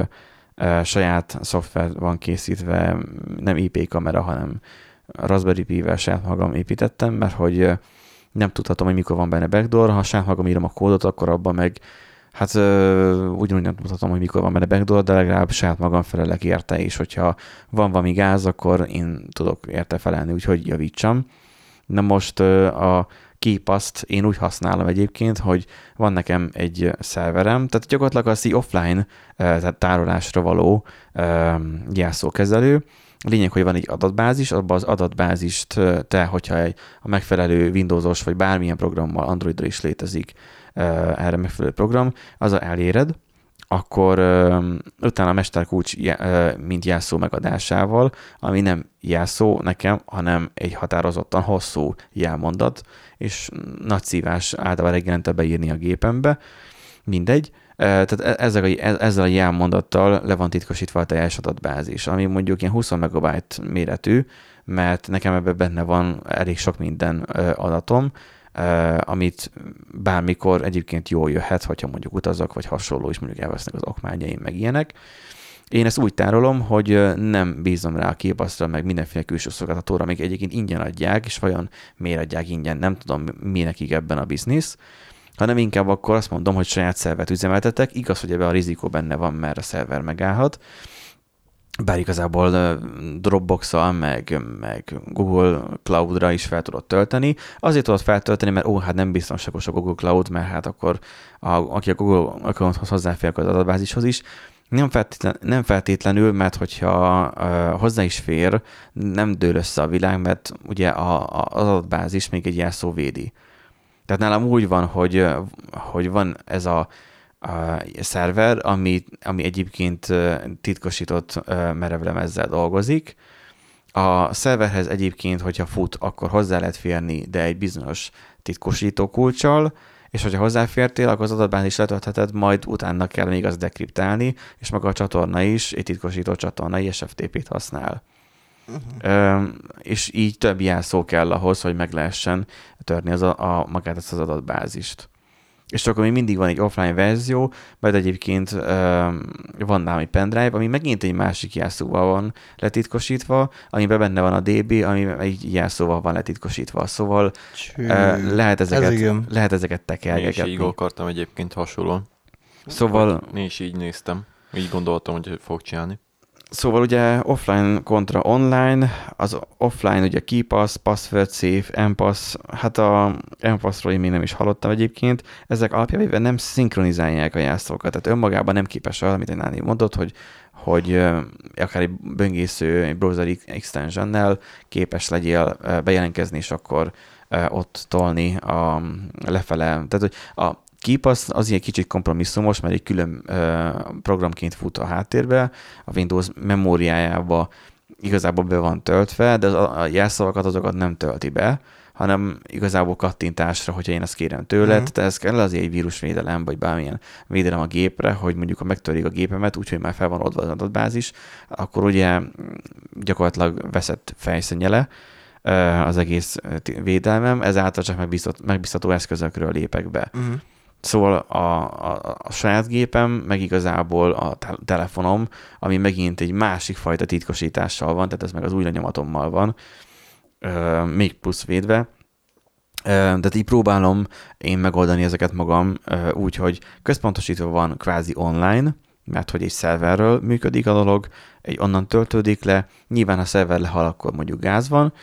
saját szoftver van készítve, nem IP kamera, hanem Raspberry Pi-vel saját magam építettem, mert hogy nem tudhatom, hogy mikor van benne backdoor, ha saját magam írom a kódot, akkor abban meg hát ugyanúgy nem tudhatom, hogy mikor van benne backdoor, de legalább saját magam felelek érte, és hogyha van valami gáz, akkor én tudok érte felelni, úgyhogy javítsam. Na most a képaszt én úgy használom egyébként, hogy van nekem egy szerverem, tehát gyakorlatilag az offline tehát tárolásra való jelszókezelő, lényeg, hogy van egy adatbázis, abban az adatbázist te, hogyha egy, a megfelelő Windowsos vagy bármilyen programmal, Androidra is létezik erre megfelelő program, az eléred, akkor utána a mesterkulcs mint jelszó megadásával, ami nem jelszó nekem, hanem egy határozottan hosszú jelmondat, és nagy szívás általában reggelente beírni a gépembe, mindegy, tehát e, ezzel a, e, ezzel a jelmondattal le van titkosítva a teljes adatbázis, ami mondjuk ilyen 20 megabyte méretű, mert nekem ebben benne van elég sok minden adatom, amit bármikor egyébként jól jöhet, hogyha mondjuk utazok, vagy hasonló, és mondjuk elvesznek az okmányaim, meg ilyenek. Én ezt úgy tárolom, hogy nem bízom rá a képasztra, meg mindenféle külső szolgáltatóra, amik egyébként ingyen adják, és vajon miért adják ingyen, nem tudom, mi nekik ebben a biznisz hanem inkább akkor azt mondom, hogy saját szervet üzemeltetek. Igaz, hogy ebben a rizikó benne van, mert a szerver megállhat, bár igazából dropbox meg, meg Google Cloud-ra is fel tudod tölteni. Azért tudod feltölteni, mert ó, hát nem biztonságos a Google Cloud, mert hát akkor a, aki a Google accounthoz hozzáfér az adatbázishoz is, nem, feltétlen, nem feltétlenül, mert hogyha uh, hozzá is fér, nem dől össze a világ, mert ugye a, a, az adatbázis még egy jelszó védi. Tehát nálam úgy van, hogy, hogy van ez a, a szerver, ami, ami egyébként titkosított merevlemezzel dolgozik. A szerverhez egyébként, hogyha fut, akkor hozzá lehet férni, de egy bizonyos titkosító kulcsal, és hogyha hozzáfértél, akkor az adatbázis is letöltheted, majd utána kell még azt dekriptálni, és maga a csatorna is egy titkosító csatorna, egy SFTP-t használ. Uh-huh. és így több jelszó kell ahhoz, hogy meg lehessen törni az a, a, magát ezt az adatbázist. És akkor még mindig van egy offline verzió, mert egyébként van egy pendrive, ami megint egy másik jelszóval van letitkosítva, amiben benne van a DB, ami egy jelszóval van letitkosítva. Szóval Csű, lehet ezeket, ez lehet ezeket tekergetni. Én is így akartam egyébként hasonlóan. Szóval, Én is így néztem. Így gondoltam, hogy fog csinálni. Szóval ugye offline kontra online, az offline ugye KeyPass, Password Safe, MPass, hát a MPassról én még nem is hallottam egyébként, ezek alapjában nem szinkronizálják a jászókat, tehát önmagában nem képes arra, amit Náni mondott, hogy hogy akár egy böngésző, egy browser extensionnel képes legyél bejelentkezni, és akkor ott tolni a lefele. Tehát, hogy a KeePass az ilyen kicsit kompromisszumos, mert egy külön ö, programként fut a háttérbe, a Windows memóriájába igazából be van töltve, de az, a jelszavakat azokat nem tölti be, hanem igazából kattintásra, hogyha én ezt kérem tőled, Mhm. de ez kell azért egy vírusvédelem, vagy bármilyen védelem a gépre, hogy mondjuk ha megtörik a gépemet, úgyhogy már fel van oldva az adatbázis, akkor ugye gyakorlatilag veszett fejszennyele az egész védelmem, ezáltal csak megbízható, megbízható eszközökről lépek be. Uh-huh. Szóval a, a, a saját gépem, meg igazából a te- telefonom, ami megint egy másik fajta titkosítással van, tehát ez meg az új lenyomatommal van, ö, még plusz védve. Tehát így próbálom én megoldani ezeket magam úgy, hogy központosítva van kvázi online, mert hogy egy szerverről működik a dolog, egy onnan töltődik le, nyilván ha szerver lehal, akkor mondjuk gáz van,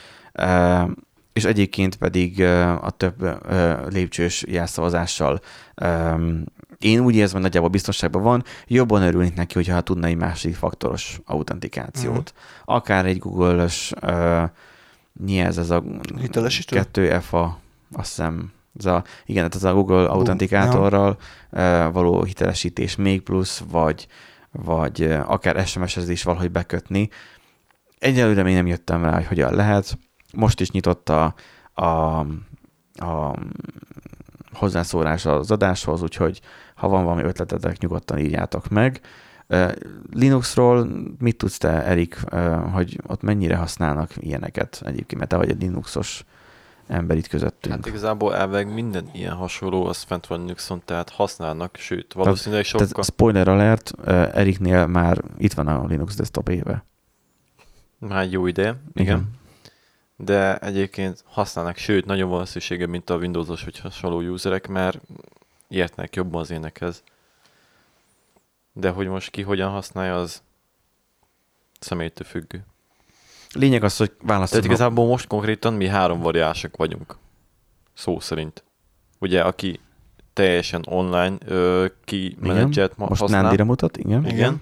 és egyébként pedig a több lépcsős jelszavazással én úgy érzem, hogy nagyjából biztonságban van, jobban örülnék neki, hogyha tudna egy másik faktoros autentikációt. Akár egy Google-ös, ö, mi ez, ez a Hitelesítő? 2FA, azt hiszem, ez a, igen, tehát ez a Google autentikátorral ö, való hitelesítés még plusz, vagy, vagy akár SMS-hez is valahogy bekötni. Egyelőre még nem jöttem rá, hogy hogyan lehet. Most is nyitott a, a, a hozzászólás az adáshoz, úgyhogy ha van valami ötletetek, nyugodtan írjátok meg. Linuxról mit tudsz te, Erik, hogy ott mennyire használnak ilyeneket egyébként, mert te vagy egy Linuxos ember itt közöttünk. Hát igazából elvileg minden ilyen hasonló, az fent van Linuxon, tehát használnak, sőt, valószínűleg sokkal... Tehát spoiler alert, Eriknél már itt van a Linux desktop éve. Már jó ideje, igen. igen. De egyébként használnak, sőt, nagyon valószínűsége, mint a Windowsos vagy hasonló userek, mert értnek jobban az énekhez. De hogy most ki hogyan használja, az személytől függő. Lényeg az, hogy Tehát választod. igazából most konkrétan mi három variások vagyunk. Szó szerint. Ugye, aki teljesen online ö, ki menedzselt ma- Most használ. Nándira mutat, igen. Igen. Igen.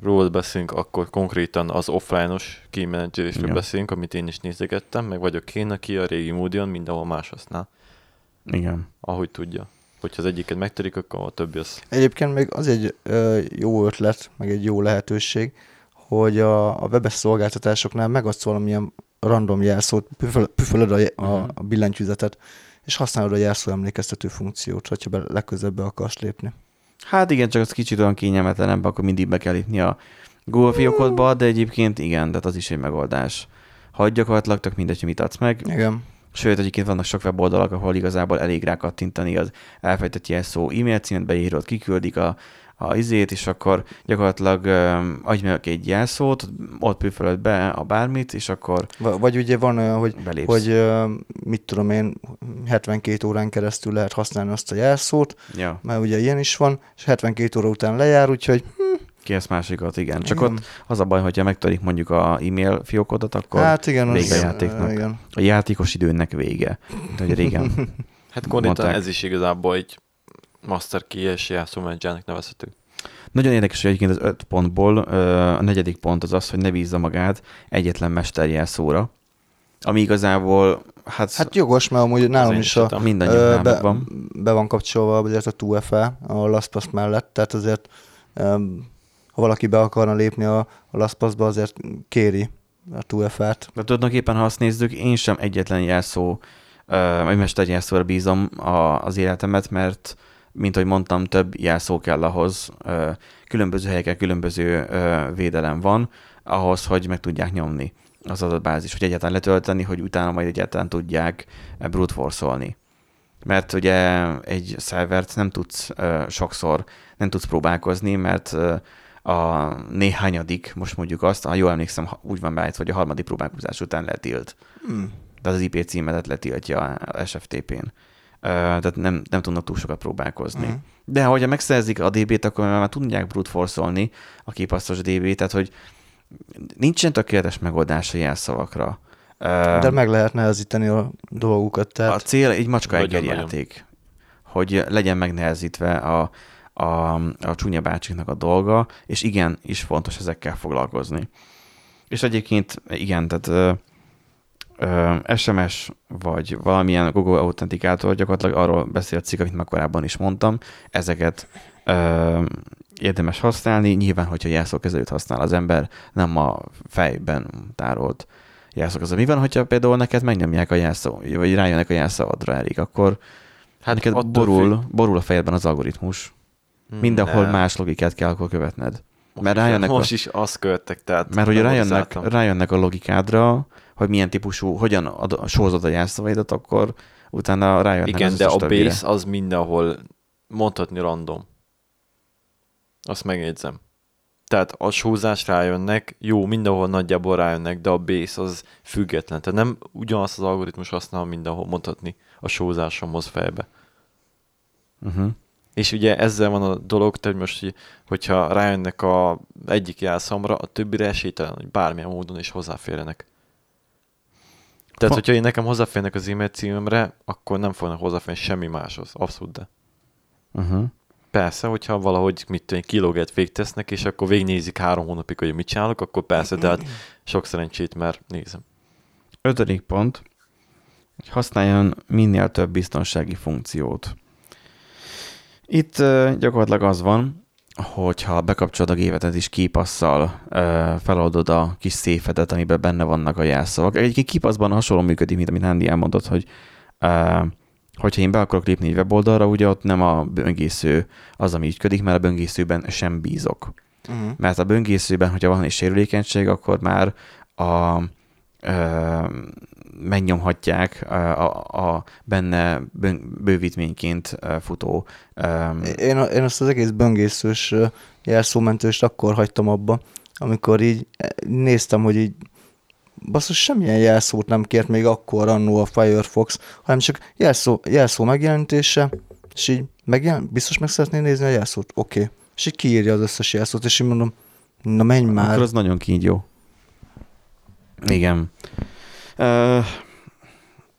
Róla beszélünk, akkor konkrétan az offline-os kimenedzselésről Igen. beszélünk, amit én is nézegettem, meg vagyok én, aki a régi módion mindenhol más használ, Igen. ahogy tudja. Hogyha az egyiket megtörik, akkor a többi az Egyébként még az egy ö, jó ötlet, meg egy jó lehetőség, hogy a, a webes szolgáltatásoknál megadsz valamilyen random jelszót, püföl, püfölöd a, a, a billentyűzetet, és használod a jelszó emlékeztető funkciót, hogyha be, legközelebb be akarsz lépni. Hát igen, csak az kicsit olyan kényelmetlenebb, akkor mindig be kell lépni a Google fiókodba, de egyébként igen, tehát az is egy megoldás. Ha gyakorlatilag tök mindegy, hogy mit adsz meg. Igen. Sőt, egyébként vannak sok weboldalak, ahol igazából elég rá kattintani az elfejtett jelszó e-mail címet, beírod, kiküldik a, a izét, és akkor gyakorlatilag um, adj meg egy jelszót, ott püfölöd be a bármit, és akkor V- vagy ugye van olyan, hogy, belépsz. hogy ö, mit tudom én, 72 órán keresztül lehet használni azt a jelszót, Ja, mert ugye ilyen is van, és 72 óra után lejár, úgyhogy kérsz másikat, igen. Csak igen. ott az a baj, hogyha megtörik mondjuk a e-mail fiókodat, akkor hát igen, vége a az, játéknak. igen. a játékos időnek vége. Mint hogy régen. [LAUGHS] Hát konkrétan Mondták. ez is igazából egy master key és játszómenedzsának nevezhető. Nagyon érdekes, hogy egyébként az öt pontból ö, a negyedik pont az az, hogy ne bízza magát egyetlen mesterjelszóra, ami igazából, hát, Hát jogos, mert amúgy nálam is is a, mindannyiunknál be, megvan. be van kapcsolva azért a 2FA a LastPass mellett, tehát azért um, ha valaki be akarna lépni a, a LastPass-ba, azért kéri a 2FA-t. De tulajdonképpen, ha azt nézzük, én sem egyetlen jelszó, ö, vagy mesterjelszóra bízom a, az életemet, mert mint ahogy mondtam, több jelszó kell ahhoz, különböző helyeken különböző védelem van, ahhoz, hogy meg tudják nyomni az adatbázis, hogy egyáltalán letölteni, hogy utána majd egyáltalán tudják brute force-olni. Mert ugye egy szervert nem tudsz ö, sokszor, nem tudsz próbálkozni, mert ö, a néhányadik, most mondjuk azt, ha jól emlékszem, úgy van beállítva, hogy a harmadik próbálkozás után letilt. Hmm. De az IP címedet letiltja a SFTP-n. Tehát nem, nem tudnak túl sokat próbálkozni. Mhm. De hogyha megszerzik a DB-t, akkor már tudják brute force a képasztos DB, tehát hogy nincsen tökéletes megoldás a jelszavakra. De meg lehet nehezíteni a dolgukat. A Tehát cél egy macska Nagyon-nagyon. játék, hogy legyen megnehezítve a, a, a csúnya bácsiknak a dolga, és igen, is fontos ezekkel foglalkozni. És egyébként igen, tehát SMS vagy valamilyen Google Authenticator gyakorlatilag arról beszél a cikk, amit már korábban is mondtam, ezeket ö, érdemes használni, nyilván, hogyha jelszókezelőt használ az ember, nem a fejben tárolt jelszókezelő. Mi van, hogyha például neked megnyomják a jelszó, vagy rájönnek a jelszavadra elég, akkor hát neked borul, függ- borul a fejedben az algoritmus. Mindenhol Nem. más logikát kell akkor követned. Most Mert rájönnek a- Most is azt követtek, tehát Mert hogy rájönnek, rájönnek a logikádra, hogy milyen típusú, hogyan ad, sózod a jelszavaidat, akkor utána rájönnek Igen, az de a többire. base az mindenhol mondhatni random. Azt megjegyzem. Tehát a sózás rájönnek, jó, mindenhol nagyjából rájönnek, de a base az független. Tehát nem ugyanazt az algoritmus használ mindenhol mondhatni a sózásomhoz fejbe. Uh-huh. És ugye ezzel van a dolog, hogy most, hogy- hogyha rájönnek a egyik jelszamra, a többire esélytelen, hogy bármilyen módon is hozzáférjenek. Tehát, Ha- hogyha én nekem hozzáférnek az e-mail címemre, akkor nem fognak hozzáférni semmi máshoz. Abszolút, de. Uh-huh. Persze, hogyha valahogy mit tudom, kilóget végtesznek, és akkor végignézik három hónapig, hogy mit csinálok, akkor persze, de hát sok szerencsét, mert nézem. Ötödik pont, hogy használjon minél több biztonsági funkciót. Itt gyakorlatilag az van, hogyha bekapcsolod a gépetet és kipasszal uh, feloldod a kis széfedet, amiben benne vannak a jelszavak. Egyébként kipasszban hasonló működik, mint amit Andy elmondott, hogy uh, hogyha én be akarok lépni egy weboldalra, ugye ott nem a böngésző az, ami ügyködik, mert a böngészőben sem bízok. uh-huh. Mert a böngészőben, hogyha van egy sérülékenység, akkor már a, ö, megnyomhatják a, a, benne bővítményként futó Én, én azt az egész böngészős jelszómentőst akkor hagytam abba, amikor így eh, néztem, hogy így basszus semmilyen jelszót nem kért még akkor annó a Firefox, hanem csak jelszó, jelszó megjelenítése, és így megjelen, biztos meg szeretné nézni a jelszót? Oké. Okay. És így kiírja az összes jelszót, és így mondom, na menj már. akkor az nagyon kígyó. Igen. Ö,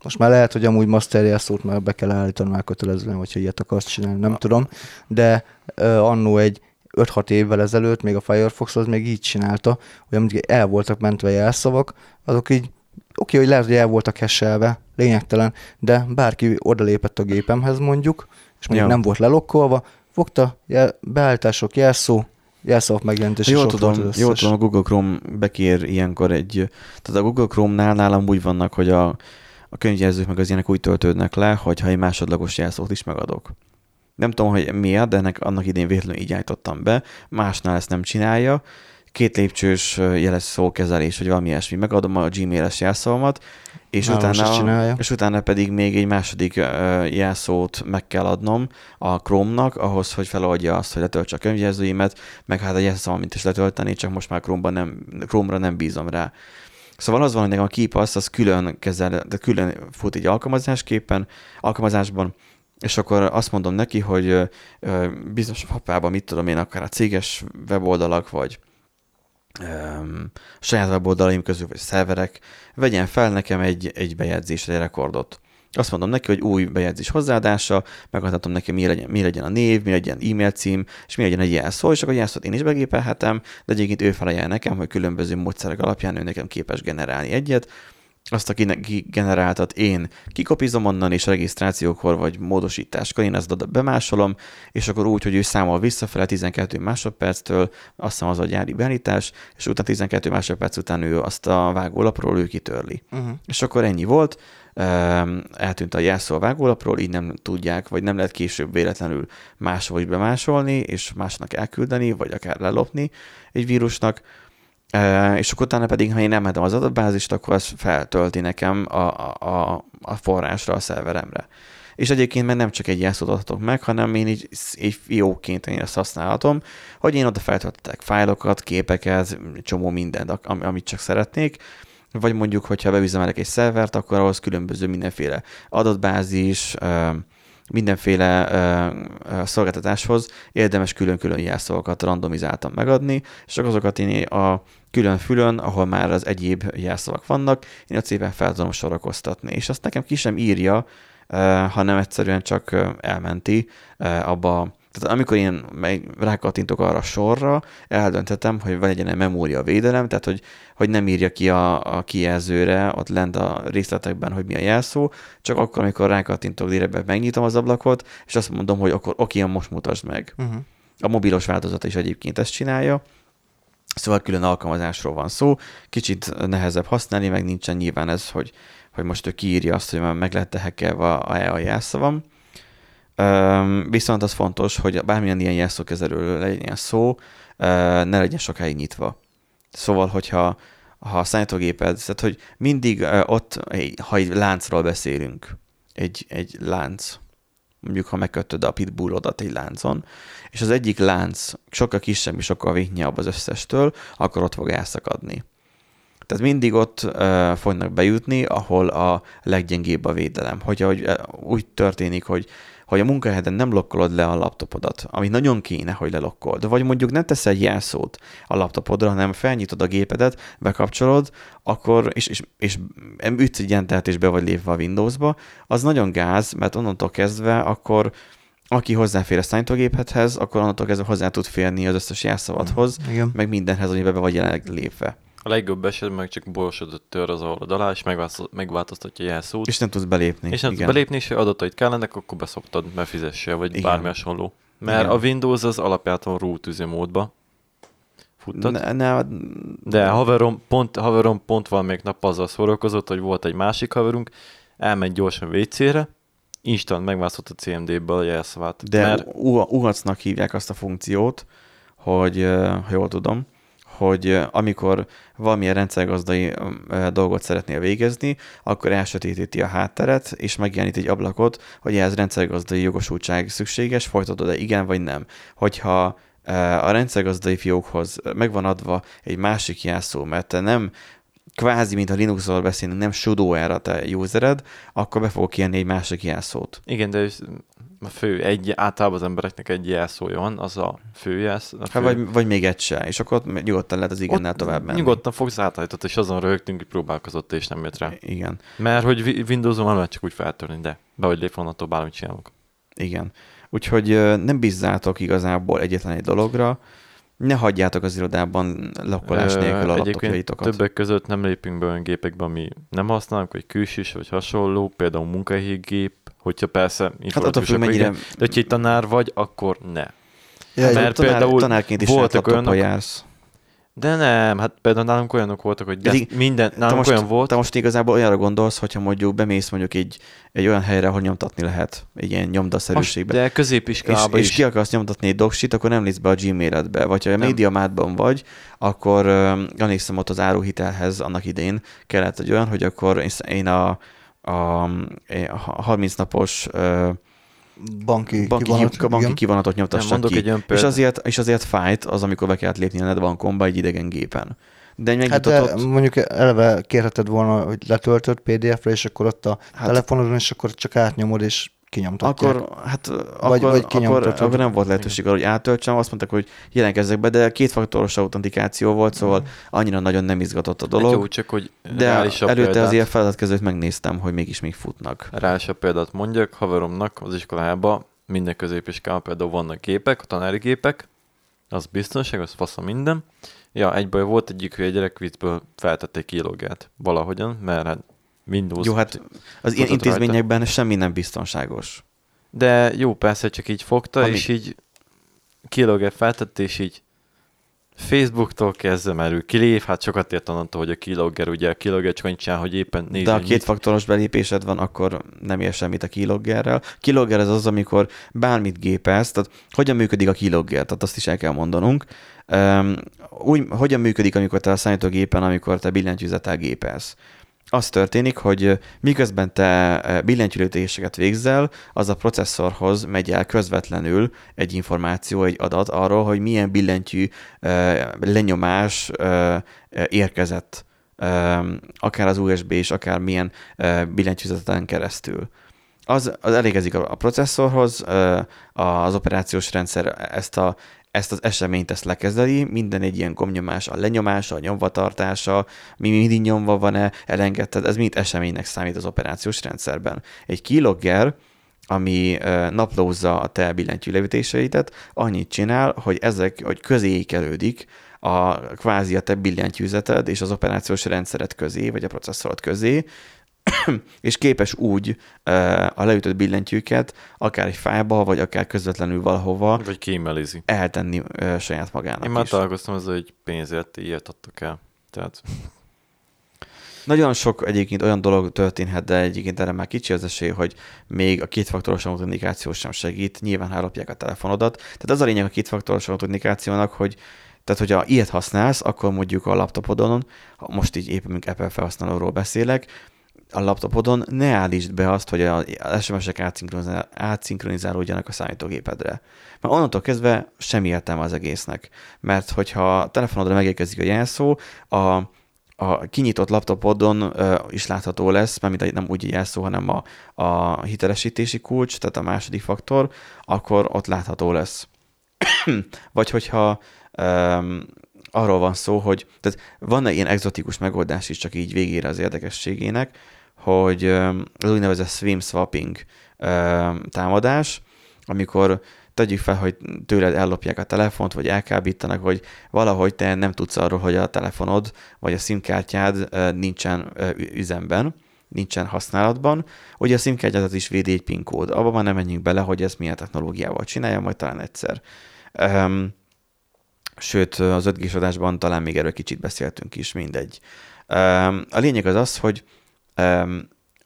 Most már lehet, hogy amúgy master jelszót már be kell állítani már kötelezően, hogyha ilyet akarsz csinálni, nem tudom, de uh, annó egy 5-6 évvel ezelőtt még a Firefox az még így csinálta, hogy amíg el voltak mentve jelszavak, azok így oké, hogy lehet, hogy el voltak heselve, lényegtelen, de bárki odalépett a gépemhez mondjuk, és mondjuk Ja. nem volt lelokkolva, fogta, jel, beállítások, jelszó, jelszavak megjelenítés, és jól tudom, jól tudom, a Google Chrome bekér ilyenkor egy, tehát a Google Chrome-nál nálam úgy vannak, hogy a, a könyvjelzők meg az ilyenek úgy töltődnek le, hogyha egy másodlagos jelszót is megadok. Nem tudom, hogy miért, de ennek annak idén véletlenül így állítottam be, másnál ezt nem csinálja. Két lépcsős jeles szókezelés, vagy valami ilyesmi. Megadom a Gmail-es jelszavamat, és Nálam utána, csinálja. és utána pedig még egy második ö, jelszót meg kell adnom a Chrome-nak, ahhoz, hogy feloldja azt, hogy letöltse a könyvjelzőimet, meg hát a jelszavamat is letölteni, csak most már Chrome-ban nem, Chrome-ra nem bízom rá. Szóval az van, hogy nekem a KeePass az külön kezel, de külön fut egy alkalmazásképpen, alkalmazásban, és akkor azt mondom neki, hogy bizonyos papában, mit tudom én, akár a céges weboldalak, vagy öm, saját weboldalaim közül, vagy szerverek, vegyen fel nekem egy, egy bejegyzésre egy rekordot. Azt mondom neki, hogy új bejegyzés hozzáadása, megadhatom neki, mi legyen, mi legyen a név, mi legyen e-mail cím, és mi legyen egy jelszó, és akkor jelszót én is begépelhetem, de egyébként ő felajánl nekem, hogy különböző módszerek alapján ő nekem képes generálni egyet, azt a kigeneráltat én kikopizom onnan, és regisztrációkor vagy módosításkor én ezt bemásolom, és akkor úgy, hogy ő számol visszafele 12 másodperctől, azt hiszem az a gyári beállítás, és utána 12 másodperc után ő azt a vágólapról ő kitörli. Uh-huh. És akkor ennyi volt, Ehm, eltűnt a jelszó a vágólapról, így nem tudják, vagy nem lehet később véletlenül máshol is bemásolni, és másnak elküldeni, vagy akár lelopni egy vírusnak. És akkor utána pedig, ha én adom az adatbázist, akkor az feltölti nekem a, a, a, forrásra, a szerveremre. És egyébként már nem csak egy jelszót adhatok meg, hanem én így, egy fiókként én ezt használhatom, hogy én oda feltöltetek fájlokat, képeket, csomó mindent, am- amit csak szeretnék, vagy mondjuk, hogyha beüzemelek egy szervert, akkor ahhoz különböző mindenféle adatbázis, mindenféle szolgáltatáshoz érdemes külön-külön jelszavakat randomizáltan megadni, és csak azokat én a külön-fülön, ahol már az egyéb jelszavak vannak, én ott szépen fel tudom sorakoztatni. És azt nekem ki sem írja, hanem egyszerűen csak elmenti abba tehát amikor én rákattintok arra a sorra, eldönthetem, hogy van egy memória védelem, tehát hogy, hogy nem írja ki a, a kijelzőre, ott lent a részletekben, hogy mi a jelszó, csak akkor, amikor rákattintok direktbe, megnyitom az ablakot, és azt mondom, hogy akkor oké, most mutasd meg. Uh-huh. A mobilos változat is egyébként ezt csinálja, Szóval külön alkalmazásról van szó, kicsit nehezebb használni, meg nincsen nyilván ez, hogy, hogy most ő kiírja azt, hogy már meg lehet hackelve a, a jelszavam. Üm, viszont az fontos, hogy bármilyen ilyen jelszókezelőről legyen szó, ne legyen sokáig nyitva. Szóval, hogyha ha a számítógéped, tehát hogy mindig ott, ha egy láncról beszélünk, egy, egy lánc, mondjuk ha megkötöd a pitbullodat egy láncon, és az egyik lánc sokkal kisebb és sokkal végnyabb az összestől, akkor ott fog elszakadni. Tehát mindig ott uh, fognak bejutni, ahol a leggyengébb a védelem. Hogyha hogy, úgy történik, hogy hogy a munkahelyeden nem lokkolod le a laptopodat, ami nagyon kéne, hogy lelokkold, vagy mondjuk nem teszel jelszót a laptopodra, hanem felnyitod a gépedet, bekapcsolod, akkor, és, és, és ütsz egy ilyen és be vagy lépve a Windowsba, az nagyon gáz, mert onnantól kezdve akkor aki hozzáfér a számítógéphez, akkor onnantól kezdve hozzá tud férni az összes jelszavadhoz, Igen. meg mindenhez, amiben be vagy jelenleg lépve. A legjobb esetben meg csak borsodott tör az oldal alá, és megváltoztatja jelszót. És nem tudsz belépni. És nem tudsz belépni, és ha adatait kellenek, akkor beszoktad, mert fizessél, vagy Igen. bármi hasonló. Mert Igen. a Windows az alapjától root üzemmódba futtad. Ne, ne, de haverom pont, haverom pont van még nap azzal szórakozott, hogy volt egy másik haverunk, elment gyorsan WC-re, instant megváltozott a CMD-ből a jelszavát. De mert... UHAC-nak hívják azt a funkciót, hogy, ha jól tudom, hogy amikor valamilyen rendszergazdai dolgot szeretnél végezni, akkor elsötétíti a hátteret, és megjelenít egy ablakot, hogy ehhez rendszergazdai jogosultság szükséges, folytatod-e igen vagy nem. Hogyha a rendszergazdai fiókhoz megvan adva egy másik jelszó, mert te nem kvázi, mint a Linux-ról beszélünk, nem sudo erre a te usered, akkor be fogok kérni egy másik jelszót. Igen, de a fő, egy, általában az embereknek egy jelszója van, az a fő jelsz. A hát fő. Hát vagy, vagy még egy se, és akkor ott nyugodtan lehet az igennel tovább menni. Nyugodtan fogsz átállított, és azon rögtünk, hogy próbálkozott, és nem jött rá. Igen. Mert hogy Windows-on nem lehet csak úgy feltörni, de be vagy lép onnantól bármit csinálok. Igen. Úgyhogy nem bízzátok igazából egyetlen egy dologra, ne hagyjátok az irodában lakolás nélkül a laptopjaitokat. többek között nem lépünk be olyan gépekbe, ami nem használunk, vagy külsős, vagy hasonló, például munkahelyi gép, hogyha persze hát attól függ, mennyire... de hogyha egy tanár vagy, akkor ne. Ja, Mert tanár, például tanárként is voltak olyanok, jársz. De nem, hát például nálunk olyanok voltak, hogy de minden, nálunk most, olyan volt. Te most igazából olyanra gondolsz, hogyha mondjuk bemész mondjuk egy, egy olyan helyre, ahol nyomtatni lehet, egy ilyen nyomdaszerűségbe. De középiskolában és, és ki akarsz nyomtatni egy doksit, akkor nem nézsz be a Gmailedbe. Vagy ha a médiamátban vagy, akkor uh, emlékszem ott az áruhitelhez annak idén kellett egy olyan, hogy akkor én a, a, a 30 napos uh, banki, banki, kivonat, banki kivonatot nyomtassak ki. Egy és, azért, és azért fájt az, amikor be kellett lépni a netbankomba egy idegen gépen. De hát de mondjuk eleve kérheted volna, hogy letöltött PDF-re, és akkor ott a hát, telefonodon, és akkor csak átnyomod, és kinyomtatják. Akkor, hát, vagy, akkor, vagy akkor, akkor nem volt lehetőség arra, hogy átöltsem, azt mondták, hogy jelentkezzek be, de kétfaktoros autentikáció volt, szóval mm. annyira nagyon nem izgatott a dolog. Hát jó, csak hogy de előtte példát, azért feladatkezőt megnéztem, hogy mégis még futnak. Reálisabb példát mondjak, haveromnak az iskolába minden középiskolában például vannak gépek, a tanári gépek, az biztonság, az fasz minden. Ja, egyből volt egyik hülye gyerek viccből feltették kilógát valahogyan, mert hát Windows. Jó, hát az ilyen intézményekben rajta. semmi nem biztonságos. De jó, persze csak így fogta, Ami... és így kilógát feltett, és így Facebooktól kezdve, mert ő kilép, hát sokat ért onnantól, hogy a keylogger, ugye a keylogger csak annyit csinál, hogy éppen nézd, De ha kétfaktoros belépésed van, akkor nem ér semmit a keyloggerrel. Keylogger ez az, amikor bármit gépelsz, tehát hogyan működik a keylogger, tehát azt is el kell mondanunk. Um, úgy, hogyan működik, amikor te a számítógépen, amikor te billentyűzettel gépelsz az történik, hogy miközben te billentyűlítéseket végzel, az a processzorhoz megy el közvetlenül egy információ, egy adat arról, hogy milyen billentyű lenyomás érkezett akár az USB és akár milyen billentyűzeten keresztül. Az, az elégezik a processzorhoz, az operációs rendszer ezt a ezt az eseményt ezt lekezeli, minden egy ilyen gomnyomás, a lenyomása, a nyomvatartása, mi mindig nyomva van-e, elengedted, ez mind eseménynek számít az operációs rendszerben. Egy keylogger, ami naplózza a te billentyű levítéseidet, annyit csinál, hogy ezek, hogy közé ékelődik a kvázi a te billentyűzeted és az operációs rendszeret közé, vagy a processzorod közé, [COUGHS] és képes úgy a leütött billentyűket akár egy fájba, vagy akár közvetlenül valahova vagy kémelizi. eltenni saját magának Én már is. találkoztam ezzel, hogy pénzért ilyet adtak el. Tehát Nagyon sok egyébként olyan dolog történhet, de egyébként erre már kicsi az esély, hogy még a kétfaktoros autentikáció sem segít, nyilván ellopják a telefonodat. Tehát az a lényeg a kétfaktoros autentikációnak, hogy tehát, hogyha ilyet használsz, akkor mondjuk a laptopodon, ha most így éppen mint Apple felhasználóról beszélek, a laptopodon ne állítsd be azt, hogy az SMS-ek átszinkronizál- átszinkronizálódjanak a számítógépedre. Mert onnantól kezdve semmi értelme az egésznek. Mert hogyha a telefonodra megérkezik a jelszó, a, a kinyitott laptopodon ö, is látható lesz, mert nem úgy jelszó, hanem a, a hitelesítési kulcs, tehát a második faktor, akkor ott látható lesz. [COUGHS] Vagy hogyha um, arról van szó, hogy tehát van ilyen exotikus megoldás is, csak így végére az érdekességének, hogy az úgynevezett swim swapping támadás, amikor tegyük fel, hogy tőled ellopják a telefont, vagy elkábítanak, hogy valahogy te nem tudsz arról, hogy a telefonod, vagy a SIM-kártyád nincsen üzemben, nincsen használatban. Ugye a SIM-kártyádat is védi egy PIN kód. Abba már nem menjünk bele, hogy ezt milyen technológiával csinálja, majd talán egyszer. Sőt, az 5 g adásban talán még erről kicsit beszéltünk is, mindegy. Um, a lényeg az az, hogy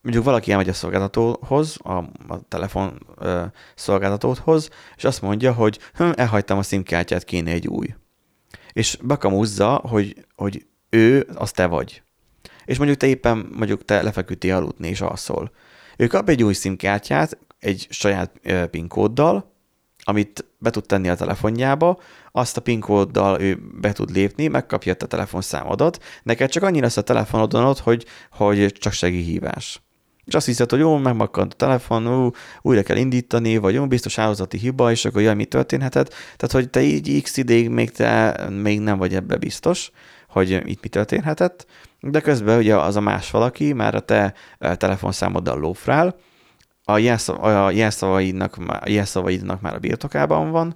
mondjuk valaki elmegy a szolgáltatóhoz, a, a telefon uh, szolgáltatóhoz, és azt mondja, hogy hm, elhagytam a SIM-kártyát, kéne egy új. És bekamúzza, hogy, hogy ő, az te vagy. És mondjuk te éppen, mondjuk te lefeküdtél aludni, és alszol. Ő kap egy új SIM-kártyát, egy saját uh, PIN kóddal, amit be tud tenni a telefonjába, azt a PIN kóddal ő be tud lépni, megkapja a te telefonszámodat, neked csak annyi lesz a telefonodon ott, hogy, hogy csak segélyhívás. És azt hiszed, hogy jó, megmakkant a telefon, ú, újra kell indítani, vagy jó, biztos állozati hiba, és akkor jaj, mi történhetett. Tehát, hogy te így x ideig még, te, még nem vagy ebbe biztos, hogy itt mi történhetett, de közben ugye az a más valaki már a te telefonszámoddal lófrál, a, jelszav, a jelszavaidnak, a már a birtokában van,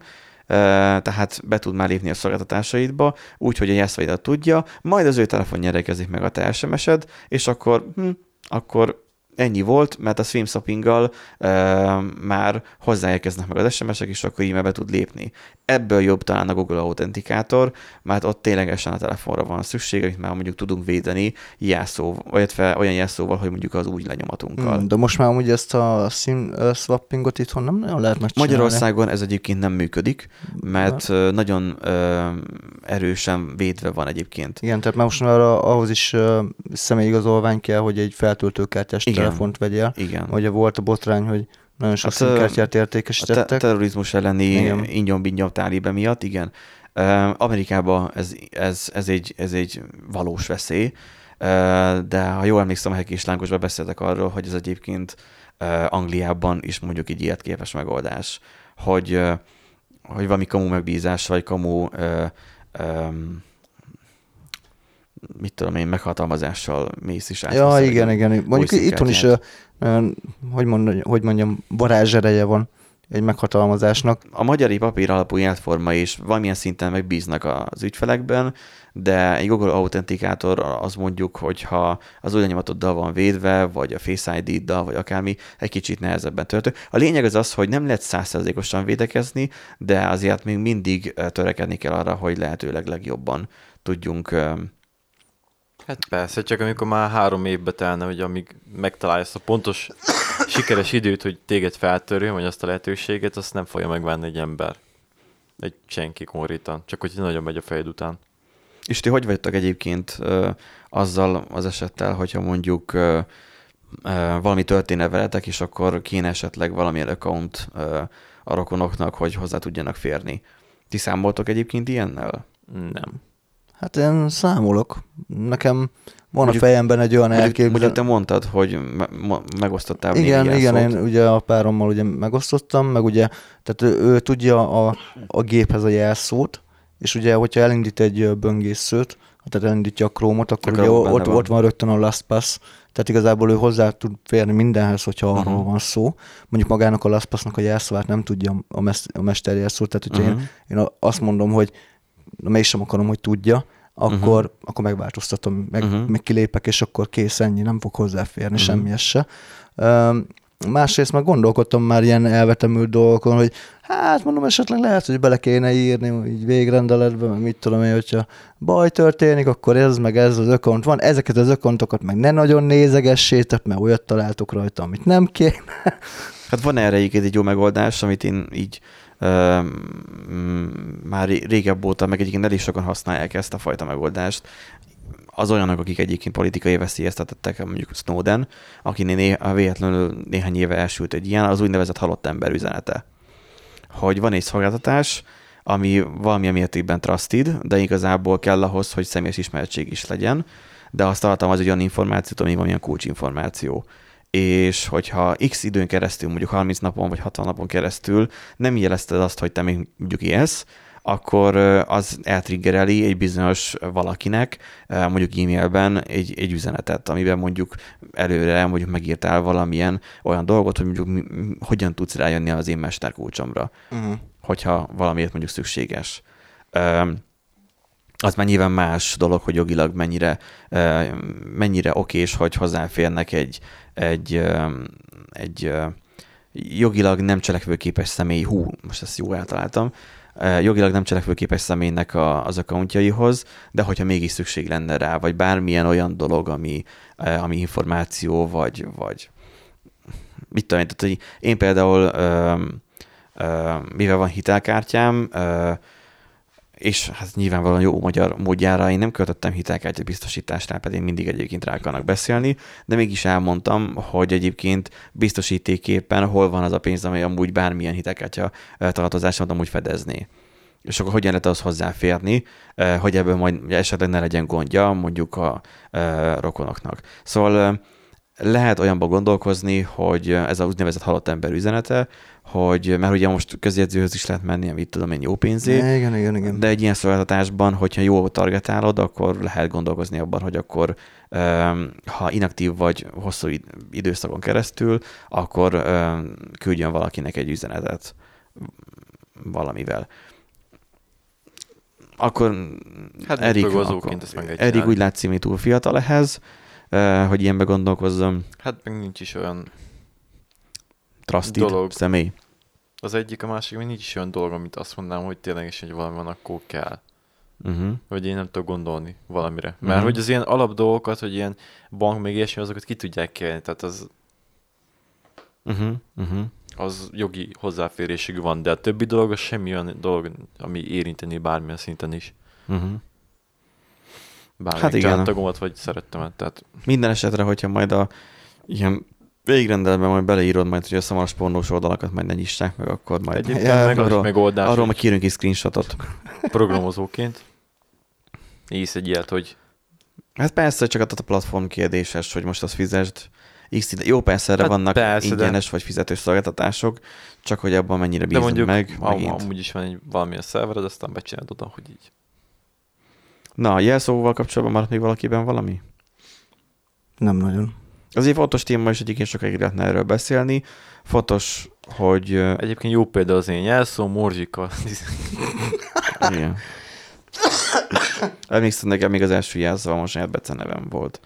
tehát be tud már lépni a szolgáltatásaidba, úgy, hogy a jelszavaidat tudja, majd az ő telefonja rendelkezik meg a te SMS-ed, és akkor, hm, akkor ennyi volt, mert a swim shoppinggal e, már hozzáérkeznek meg az SMS-ek, és akkor e-mailbe tud lépni. Ebből jobb talán a Google Authenticator, mert ott ténylegesen a telefonra van szükség, amit már mondjuk tudunk védeni jelszó, vagy olyan jelszóval, hogy mondjuk az új lenyomatunkkal. Hmm, de most már ugye ezt a SIM swappingot itthon nem nagyon lehet megcsinálni. Magyarországon ez egyébként nem működik, mert ja. nagyon ö, erősen védve van egyébként. Igen, tehát már most már ahhoz is személyigazolvány kell, hogy egy feltöltőkártyás Igen. Telefont vegyél. Igen. Ugye volt a botrány, hogy nagyon sok hát, színkártyát értékesítettek. A te- terrorizmus elleni ingyon-bingyom tálibe miatt, igen. Amerikában ez, ez, ez, egy, ez egy valós veszély, de ha jól emlékszem, a Hekés Lángosban beszéltek arról, hogy ez egyébként Angliában is mondjuk egy ilyet képes megoldás, hogy, hogy valami kamu megbízás, vagy kamu mit tudom én, meghatalmazással mész is át. Ja, igen, igen. Mondjuk itthon is, hogy, mondjam, hogy mondjam, varázsereje van egy meghatalmazásnak. A magyari papír alapú életforma is valamilyen szinten megbíznak az ügyfelekben, de egy Google Authenticator az mondjuk, hogyha az új lenyomatoddal van védve, vagy a Face ID-dal, vagy akármi, egy kicsit nehezebben töltő. A lényeg az az, hogy nem lehet százszerzékosan védekezni, de azért még mindig törekedni kell arra, hogy lehetőleg legjobban tudjunk Hát persze, csak amikor már három évbe telne, hogy amíg megtalálja ezt a pontos, sikeres időt, hogy téged feltörjön, vagy azt a lehetőséget, azt nem fogja megvenni egy ember. Egy senki konkrétan, csak hogy nagyon megy a fejed után. És ti hogy vagytok egyébként ö, azzal az esettel, hogyha mondjuk ö, ö, valami történne veletek, és akkor kéne esetleg valamilyen account ö, a rokonoknak, hogy hozzá tudjanak férni. Ti számoltok egyébként ilyennel? Nem. Hát én számolok. Nekem van Mondjuk- a fejemben egy olyan Mondjuk, mondjuk elképzelés. te mondtad, hogy me- megosztottál Igen, igen, jelszót. én ugye a párommal ugye megosztottam, meg ugye, tehát ő, ő tudja a, a géphez a jelszót, és ugye, hogyha elindít egy böngészőt, tehát elindítja a Chrome-ot, akkor ugye ott, van. ott van rögtön a LastPass, tehát igazából ő hozzá tud férni mindenhez, hogyha uh-huh. arról van szó. Mondjuk magának a LastPassnak a jelszavát nem tudja a, mes- a mester jelszót, tehát hogyha uh-huh. én, én azt mondom, hogy na, mégsem akarom, hogy tudja, akkor, uh-huh. akkor megváltoztatom, meg, uh-huh. meg kilépek, és akkor kész, ennyi, nem fog hozzáférni uh-huh. semmihez se. Um, másrészt meg gondolkodtam már ilyen elvetemült dolgokon, hogy hát mondom, esetleg lehet, hogy bele kéne írni így végrendeletbe, meg mit tudom én, hogyha baj történik, akkor ez meg ez az ökont van. Ezeket az ökontokat meg ne nagyon nézegessétek, mert olyat találtok rajta, amit nem kéne. Hát van erre egyébként egy jó megoldás, amit én így már ré- régebb óta, meg egyébként elég sokan használják ezt a fajta megoldást. Az olyanok, akik egyébként politikai veszélyeztetettek, mondjuk Snowden, akinél né- véletlenül néhány éve elsült egy ilyen, az úgynevezett halott ember üzenete. Hogy van egy szolgáltatás, ami valamilyen mértékben trusted, de igazából kell ahhoz, hogy személyes ismertség is legyen, de azt tartalmaz egy olyan információt, ami valamilyen kulcsinformáció és hogyha x időn keresztül, mondjuk 30 napon vagy 60 napon keresztül nem jelezted azt, hogy te még mondjuk élsz, akkor az eltriggereli egy bizonyos valakinek, mondjuk e-mailben egy, egy üzenetet, amiben mondjuk előre mondjuk megírtál valamilyen olyan dolgot, hogy mondjuk mi, hogyan tudsz rájönni az én mesterkulcsomra Uh-huh. hogyha valamiért mondjuk szükséges. Öm, az már nyilván más dolog, hogy jogilag mennyire, mennyire okés, hogy hozzáférnek egy, egy, egy jogilag nem cselekvőképes személy, hú, most ezt jó eltaláltam, jogilag nem cselekvőképes személynek a, az accountjaihoz, de hogyha mégis szükség lenne rá, vagy bármilyen olyan dolog, ami, ami információ, vagy, vagy mit tudom én, tehát, hogy én például mivel van hitelkártyám, és hát nyilvánvalóan jó magyar módjára én nem költöttem hitelkártya biztosításnál, pedig mindig egyébként rá akarnak beszélni, de mégis elmondtam, hogy egyébként biztosítéképpen hol van az a pénz, amely amúgy bármilyen hitelkártya tartozásomat amúgy fedezné. És akkor hogyan lehet az hozzáférni, hogy ebből majd esetleg ne legyen gondja mondjuk a rokonoknak. Szóval lehet olyanba gondolkozni, hogy ez az úgynevezett halott ember üzenete, hogy mert ugye most közjegyzőhöz is lehet menni, amit tudom én jó pénzé, Igen, igen, igen. de egy ilyen szolgáltatásban, hogyha jól targetálod, akkor lehet gondolkozni abban, hogy akkor ha inaktív vagy hosszú id- időszakon keresztül, akkor küldjön valakinek egy üzenetet valamivel. Akkor Hát Erik, progrozóként akkor, csinálni. úgy látszik, hogy túl fiatal ehhez, hogy ilyenbe gondolkozzam. Hát meg nincs is olyan, Trusted Dolog. személy. az egyik, a másik, még nincs is olyan dolog, amit azt mondanám, hogy tényleg is, hogy valami van, akkor kell. Uh-huh. Vagy én nem tudok gondolni valamire. Mert Mhm. hogy az ilyen alap dolgokat, hogy ilyen bank még ilyesmi, azokat ki tudják kelni. Tehát az, Uh-huh. Uh-huh. az jogi hozzáférésig van, de a többi dolog az semmi olyan dolog, ami érinteni bármilyen szinten is. Uh-huh. Bármilyen Hát hát igen. családtagomat, vagy szerettemet. Tehát Minden esetre, hogyha majd a ilyen végrendelben majd beleírod majd, hogy a szamaras pornós oldalakat majd ne nyissák meg, akkor majd egyébként Ja, meg az arról- megoldás, arról majd kérünk egy screenshotot. programozóként ész egy ilyet, hogy Hát persze, csak a platform kérdéses, hogy most azt fizesd. X ide. Jó, persze erre Hát vannak persze, de- ingyenes vagy fizetős szolgáltatások, csak hogy abban mennyire de bízunk mondjuk meg. am- amúgy is van egy valamilyen szervered, aztán becsinálod oda, hogy így. Na, a jelszóval kapcsolatban maradt még valakiben valami? Nem nagyon. Az egy fontos téma, és egyébként sokáig lehetne erről beszélni. Fontos, hogy... Egyébként jó példa az én jelszó, morzsika. Igen. Emlékszem, nekem még az első jelszava most saját becenevem volt.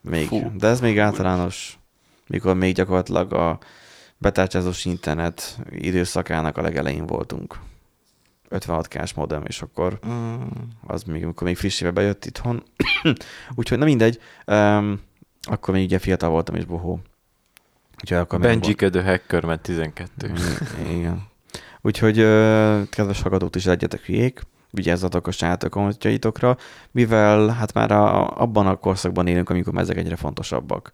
Még. Fú. De ez még általános, mikor még gyakorlatilag a betárcsázós internet időszakának a legelején voltunk. 56K-s modem, és akkor Mm. az még, amikor még friss éve bejött itthon. [COUGHS] Úgyhogy, na mindegy, um, akkor még ugye fiatal voltam és bohó. Úgyhogy akkor még Benjike the Hacker, mert 12. Mm, Igen. Úgyhogy ö, kedves hallgatók is legyetek hülyék, vigyázzatok a saját accountjaitokra, mivel hát már a, abban a korszakban élünk, amikor ezek egyre fontosabbak.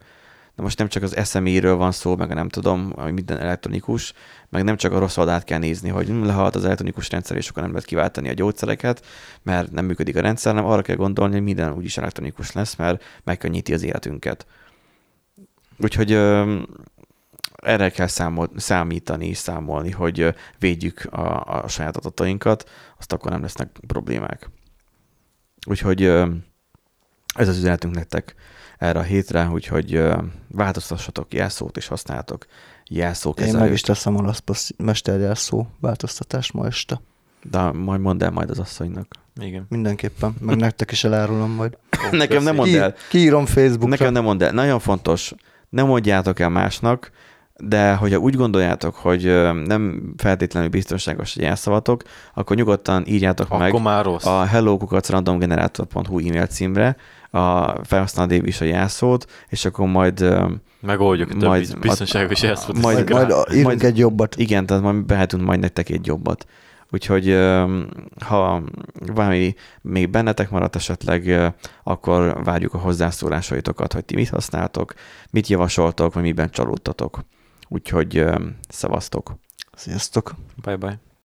De most nem csak az SMI-ről van szó, meg nem tudom, hogy minden elektronikus, meg nem csak a rossz oldalt kell nézni, hogy hm, lehalt az elektronikus rendszer, és akkor nem lehet kiváltani a gyógyszereket, mert nem működik a rendszer, hanem arra kell gondolni, hogy minden úgyis elektronikus lesz, mert megkönnyíti az életünket. Úgyhogy erre kell számol, számítani, számolni, hogy védjük a, a saját adatainkat, azt akkor nem lesznek problémák. Úgyhogy ez az üzenetünk nektek erre a hétre, úgyhogy változtassatok jelszót és használjatok Én jelszókezelőt. meg is teszem a laszpasz mesterjelszó változtatást ma este. De majd mondd el majd az asszonynak. Igen. Mindenképpen. Meg nektek is elárulom majd. Nekem nem mondd Ki, el. kiírom Facebookra. Nekem nem mondd el. Nagyon fontos, nem mondjátok el másnak, de hogyha úgy gondoljátok, hogy nem feltétlenül biztonságos, hogy elszavatok, akkor nyugodtan írjátok Akkor meg már rossz. a hellokukacrandomgenerator.hu e-mail címre a felhasználó is a jelszót, és akkor majd Megoldjuk a Majd többi biztonságos a- jelszót. majd- Majd, majd, majd írunk egy jobbat. Igen, tehát majd behetünk majd nektek egy jobbat. Úgyhogy ha valami még bennetek maradt esetleg, akkor várjuk a hozzászólásaitokat, hogy ti mit használtok, mit javasoltok, vagy miben csalódtatok. Úgyhogy szevasztok! Sziasztok! Bye bye.